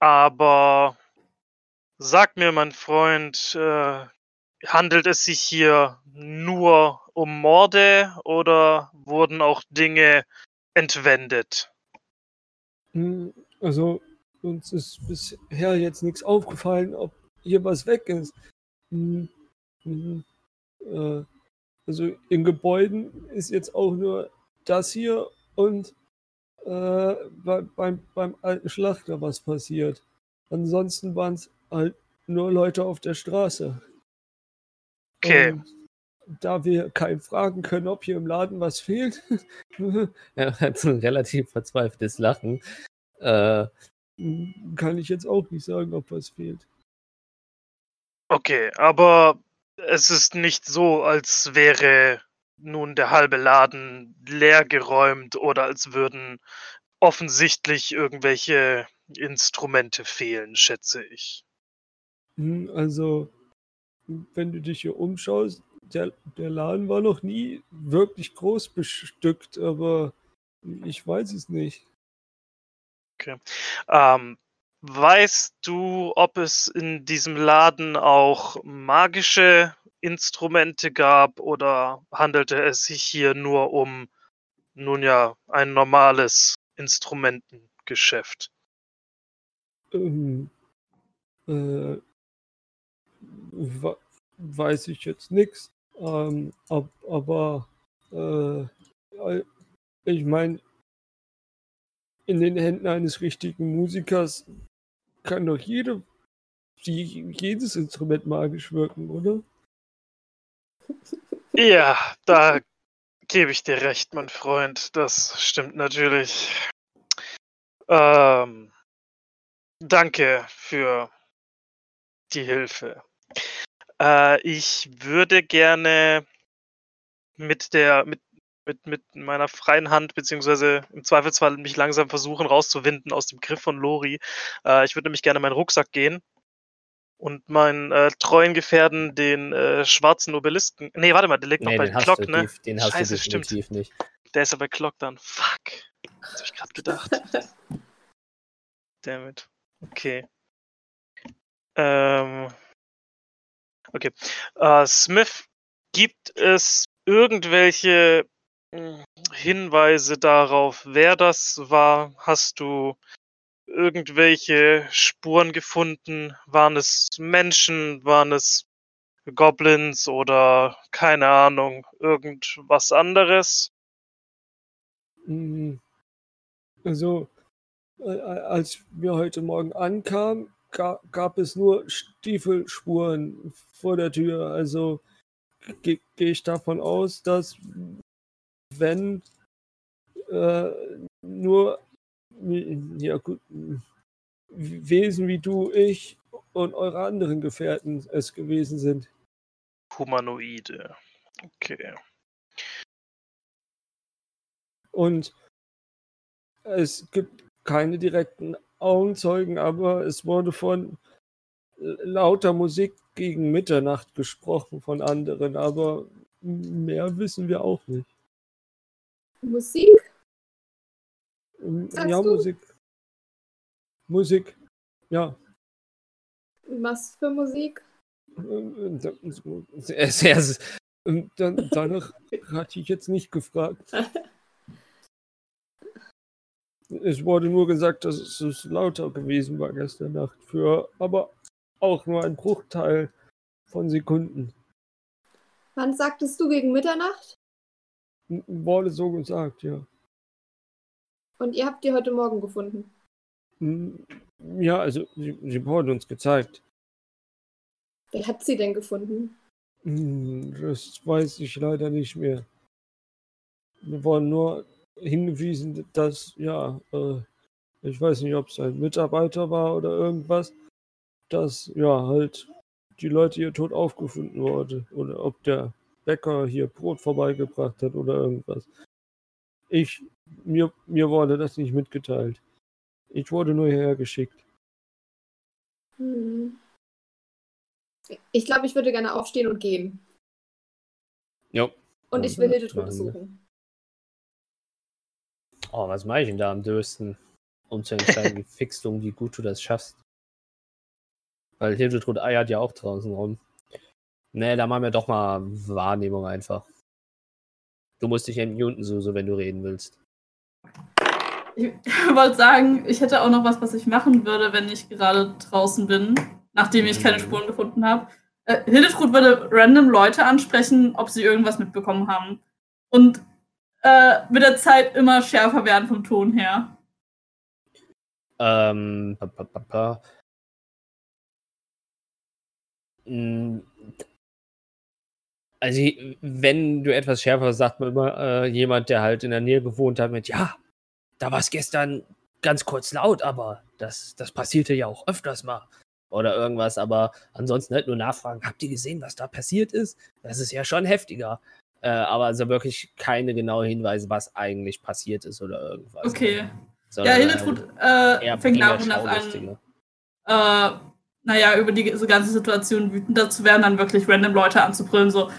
Aber sag mir, mein Freund, äh, handelt es sich hier nur um Morde oder wurden auch Dinge entwendet? Hm, Also, uns ist bisher jetzt nichts aufgefallen, ob hier was weg ist. Hm, hm, äh, Also, in Gebäuden ist jetzt auch nur das hier und äh, bei, beim, beim alten Schlachter was passiert. Ansonsten waren es halt nur Leute auf der Straße. Okay. Und da wir keinen fragen können, ob hier im Laden was fehlt, Er hat so ein relativ verzweifeltes Lachen. Äh, kann ich jetzt auch nicht sagen, ob was fehlt. Okay, aber es ist nicht so, als wäre nun der halbe Laden leergeräumt oder als würden offensichtlich irgendwelche Instrumente fehlen, schätze ich. Hm, Also, wenn du dich hier umschaust, der, der Laden war noch nie wirklich groß bestückt, aber ich weiß es nicht. Ähm, weißt du, ob es in diesem Laden auch magische Instrumente gab oder handelte es sich hier nur um, nun ja, ein normales Instrumentengeschäft? Ähm, äh, weiß ich jetzt nichts. Ähm, ab, aber äh, äh, ich meine, in den Händen eines richtigen Musikers kann doch jede, jedes Instrument magisch wirken, oder? Ja, da gebe ich dir recht, mein Freund. Das stimmt natürlich. Ähm, danke für die Hilfe. Äh, ich würde gerne mit der, mit, mit, mit meiner freien Hand, beziehungsweise im Zweifelsfall mich langsam versuchen rauszuwinden aus dem Griff von Lori. Äh, ich würde nämlich gerne in meinen Rucksack gehen und meinen äh, treuen Gefährten, den äh, schwarzen Obelisken. Nee, warte mal, der liegt nee, noch bei Glock, du, ne? den hast Scheiße, du stimmt. definitiv nicht. Der ist ja bei Glock dann. Fuck. Das hab ich gerade gedacht. Damit. Okay. Ähm. Okay. Äh, Smith, gibt es irgendwelche mh, Hinweise darauf, wer das war? Hast du irgendwelche Spuren gefunden? Waren es Menschen? Waren es Goblins oder keine Ahnung, irgendwas anderes? Mm, Also, äh, als wir heute Morgen ankamen, gab es nur Stiefelspuren vor der Tür. Also ge- gehe ich davon aus, dass wenn äh, nur ja gut, Wesen wie du, ich und eure anderen Gefährten es gewesen sind. Humanoide. Okay. Und es gibt keine direkten Augenzeugen, aber es wurde von lauter Musik gegen Mitternacht gesprochen von anderen, aber mehr wissen wir auch nicht. Musik? Ähm, Sagst ja, du? Musik. Musik. Ja. Was für Musik? Ähm, ähm, dann, danach hatte ich jetzt nicht gefragt. Es wurde nur gesagt, dass es lauter gewesen war gestern Nacht. Für aber auch nur ein Bruchteil von Sekunden. Wann sagtest du gegen Mitternacht? M- Wurde so gesagt, ja. Und ihr habt die heute Morgen gefunden. Ja, also sie, sie wurden uns gezeigt. Wer hat sie denn gefunden? Hm, Das weiß ich leider nicht mehr. Wir wurden nur hingewiesen, dass, ja, äh, ich weiß nicht, ob es ein Mitarbeiter war oder irgendwas, dass, ja, halt die Leute hier tot aufgefunden wurde. Oder ob der Bäcker hier Brot vorbeigebracht hat oder irgendwas. Ich, mir, mir wurde das nicht mitgeteilt. Ich wurde nur hierher geschickt. Hm. Ich glaube, ich würde gerne aufstehen und gehen. Jo. Und Ja, ich will machen wir. suchen. Oh, was mache ich denn da am dösten? Um zu entscheiden, wie fix du, wie gut du das schaffst. Weil Hildetrud eiert ja auch draußen rum. Nee, da machen wir doch mal Wahrnehmung einfach. Du musst dich entmuten, Suse, wenn du reden willst. Ich wollte sagen, ich hätte auch noch was, was ich machen würde, wenn ich gerade draußen bin, nachdem ich keine Mhm. Spuren gefunden habe. Äh, Hildetrud würde random Leute ansprechen, ob sie irgendwas mitbekommen haben. Und äh, mit der Zeit immer schärfer werden vom Ton her. Ähm, pa, pa, pa. Mm, Also, wenn du etwas schärfer sagt man immer äh, jemand, der halt in der Nähe gewohnt hat, mit ja, da war es gestern ganz kurz laut, aber das, das passierte ja auch öfters mal. Oder irgendwas, aber ansonsten halt nur nachfragen, habt ihr gesehen, was da passiert ist? Das ist ja schon heftiger. Äh, aber also wirklich keine genauen Hinweise, was eigentlich passiert ist oder irgendwas. Okay. Ja, Sondern, Hildetrud äh, äh, eher fängt primär nach und nach an, äh, naja, über die, diese ganze Situation wütender zu werden, dann wirklich random Leute anzubrüllen, so,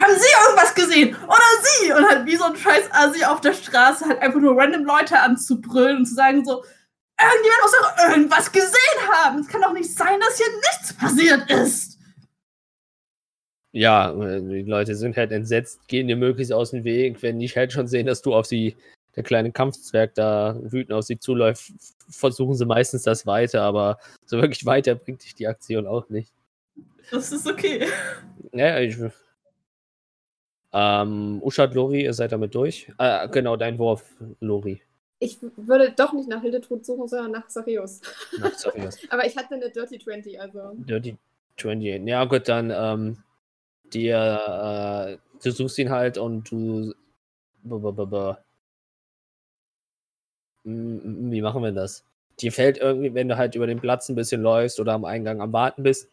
haben Sie irgendwas gesehen? Oder Sie? Und halt wie so ein scheiß Assi auf der Straße halt einfach nur random Leute anzubrüllen und zu sagen so, irgendjemand muss doch irgendwas gesehen haben. Es kann doch nicht sein, dass hier nichts passiert ist. Ja, äh, die Leute sind halt entsetzt, gehen dir möglichst aus dem Weg, wenn die halt schon sehen, dass du auf sie, der kleine Kampfzwerg da wütend auf sie zuläuft, versuchen sie meistens das weiter, aber so wirklich weiter bringt dich die Aktion auch nicht. Das ist okay. Ja, ich. Ähm, Uschat, Lori, ihr seid damit durch. Äh, genau, dein Wurf, Lori. Ich würde doch nicht nach Hildetrud suchen, sondern nach Sareus. Nach Zarias. Aber ich hatte eine Dirty 20, also. Dirty 28. Ja, gut, dann, ähm, dir, äh, du suchst ihn halt und du. b- b- b- b- Wie machen wir das? Dir fällt irgendwie, wenn du halt über den Platz ein bisschen läufst oder am Eingang am Warten bist,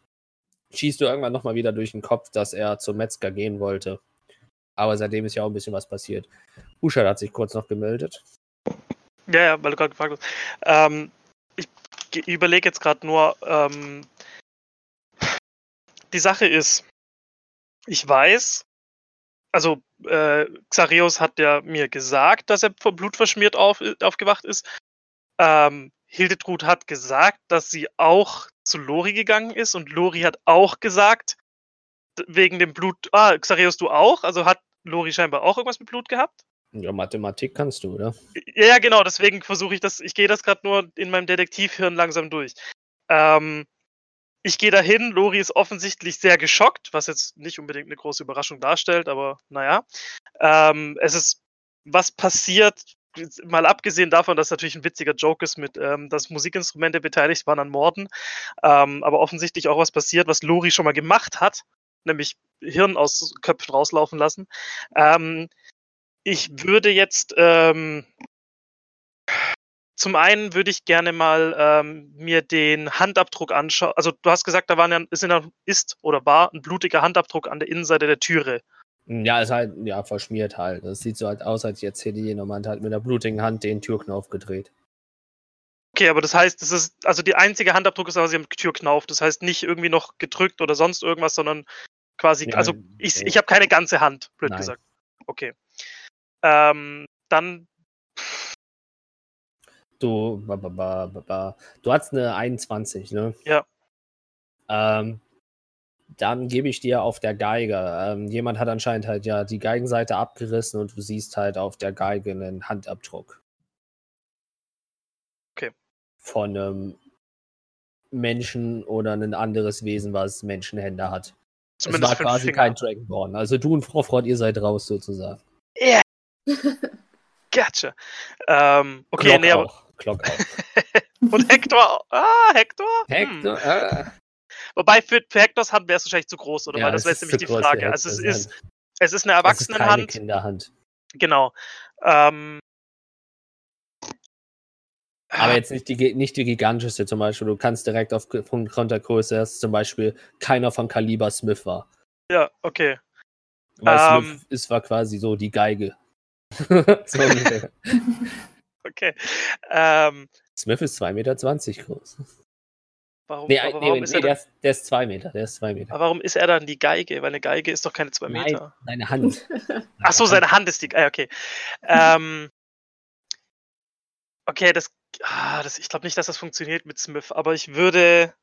schießt du irgendwann nochmal wieder durch den Kopf, dass er zum Metzger gehen wollte. Aber seitdem ist ja auch ein bisschen was passiert. Uschat hat sich kurz noch gemeldet. Ja, ja, weil du gerade gefragt hast. Ähm, ich ge- überlege jetzt gerade nur, ähm, die Sache ist, ich weiß, also äh, Xarios hat ja mir gesagt, dass er vom Blut verschmiert auf, aufgewacht ist. Ähm, Hildetrud hat gesagt, dass sie auch zu Lori gegangen ist und Lori hat auch gesagt, wegen dem Blut, ah, Xarios, du auch? Also hat Lori scheinbar auch irgendwas mit Blut gehabt? Ja, Mathematik kannst du, oder? Ja, ja, genau, deswegen versuche ich das, ich gehe das gerade nur in meinem Detektivhirn langsam durch. Ähm, ich gehe dahin, Lori ist offensichtlich sehr geschockt, was jetzt nicht unbedingt eine große Überraschung darstellt, aber naja. Ähm, es ist, was passiert, mal abgesehen davon, dass natürlich ein witziger Joke ist, mit, ähm, dass Musikinstrumente beteiligt waren an Morden, ähm, aber offensichtlich auch was passiert, was Lori schon mal gemacht hat, nämlich Hirn aus Köpfen rauslaufen lassen. Ähm, ich würde jetzt ähm, zum einen würde ich gerne mal ähm, mir den Handabdruck anschauen. Also du hast gesagt, da war ja, ist, in ist oder war ein blutiger Handabdruck an der Innenseite der Türe. Ja, ist halt, ja, verschmiert halt. Das sieht so halt aus, als jetzt hätte jemand halt mit der blutigen Hand den Türknopf gedreht. Okay, aber das heißt, das ist, also die einzige Handabdruck ist quasi am Türknauf. Das heißt nicht irgendwie noch gedrückt oder sonst irgendwas, sondern quasi, Ja, also ich, nee. ich habe keine ganze Hand, blöd Nein. gesagt. Okay. Ähm, dann, Du, ba, ba, ba, ba, ba. du hast eine 21, ne? Ja. Ähm, dann gebe ich dir auf der Geige. Ähm, jemand hat anscheinend halt ja die Geigenseite abgerissen und du siehst halt auf der Geige einen Handabdruck. Okay. Von einem Menschen oder ein anderes Wesen, was Menschenhände hat. zumindest es war quasi Finger. kein Dragonborn. Also du und Frau Frott, ihr seid raus sozusagen. Yeah. Gotcha. Ähm, okay, Glock nee, aber, auch. Glock auch. und Hector, ah, Hector? Hector, Hm. äh, Wobei für, für Hectors Hand wäre es wahrscheinlich zu groß, oder? Ja, Weil das es wäre ist jetzt nämlich die Frage. Also es ist, es ist eine das ist keine Erwachsenenhand, Kinderhand. genau. Ähm, Aber jetzt nicht die, nicht die gigantischste zum Beispiel. Du kannst direkt auf Punkt Kontergröße, dass zum Beispiel keiner von Kaliber Smith war. ja, okay. Weil Ähm. Smith ist war quasi so die Geige. so ungefähr. Okay. Ähm, Smith ist 2,20 Meter groß. warum, Nee, nee, warum, nee, ist er der, der ist 2 Meter. Der ist 2 Meter. aber warum ist er dann die Geige? Weil eine Geige ist doch keine zwei Nein, Meter. seine Hand. Ach so, seine Hand ist die. Ah, okay. Ähm, okay, das, ah, das. Ich glaube nicht, dass das funktioniert mit Smith, aber ich würde.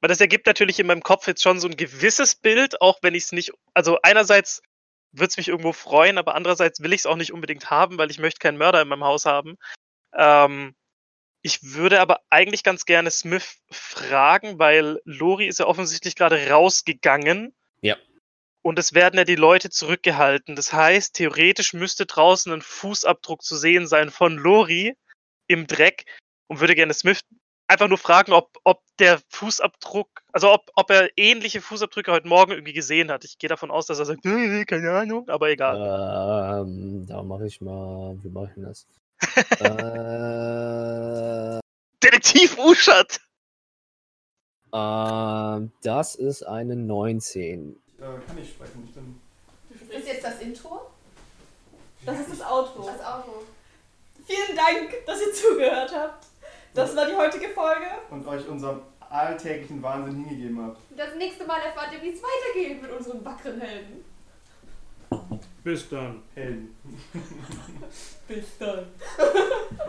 Weil das ergibt natürlich in meinem Kopf jetzt schon so ein gewisses Bild, auch wenn ich es nicht. Also einerseits würde es mich irgendwo freuen, aber andererseits will ich es auch nicht unbedingt haben, weil ich möchte keinen Mörder in meinem Haus haben. Ähm, ich würde aber eigentlich ganz gerne Smith fragen, weil Lori ist ja offensichtlich gerade rausgegangen. Ja. Und es werden ja die Leute zurückgehalten. Das heißt, theoretisch müsste draußen ein Fußabdruck zu sehen sein von Lori im Dreck und würde gerne Smith einfach nur fragen, ob, ob der Fußabdruck, also ob, ob er ähnliche Fußabdrücke heute Morgen irgendwie gesehen hat. Ich gehe davon aus, dass er sagt, "Nee, keine Ahnung, aber egal. Ähm, da mache ich mal. Wie mache ich denn das? äh, Detektiv Uschat! ähm, das ist eine 19. Äh, kann ich sprechen? Ich bin Ist jetzt das Intro? Das ist das Outro. Das Auto. Vielen Dank, dass ihr zugehört habt. Das war die heutige Folge. und euch unserem alltäglichen Wahnsinn hingegeben habt. Das nächste Mal erfahrt ihr, wie es weitergeht mit unseren wackeren Helden. Bis dann. Helden. Bis dann.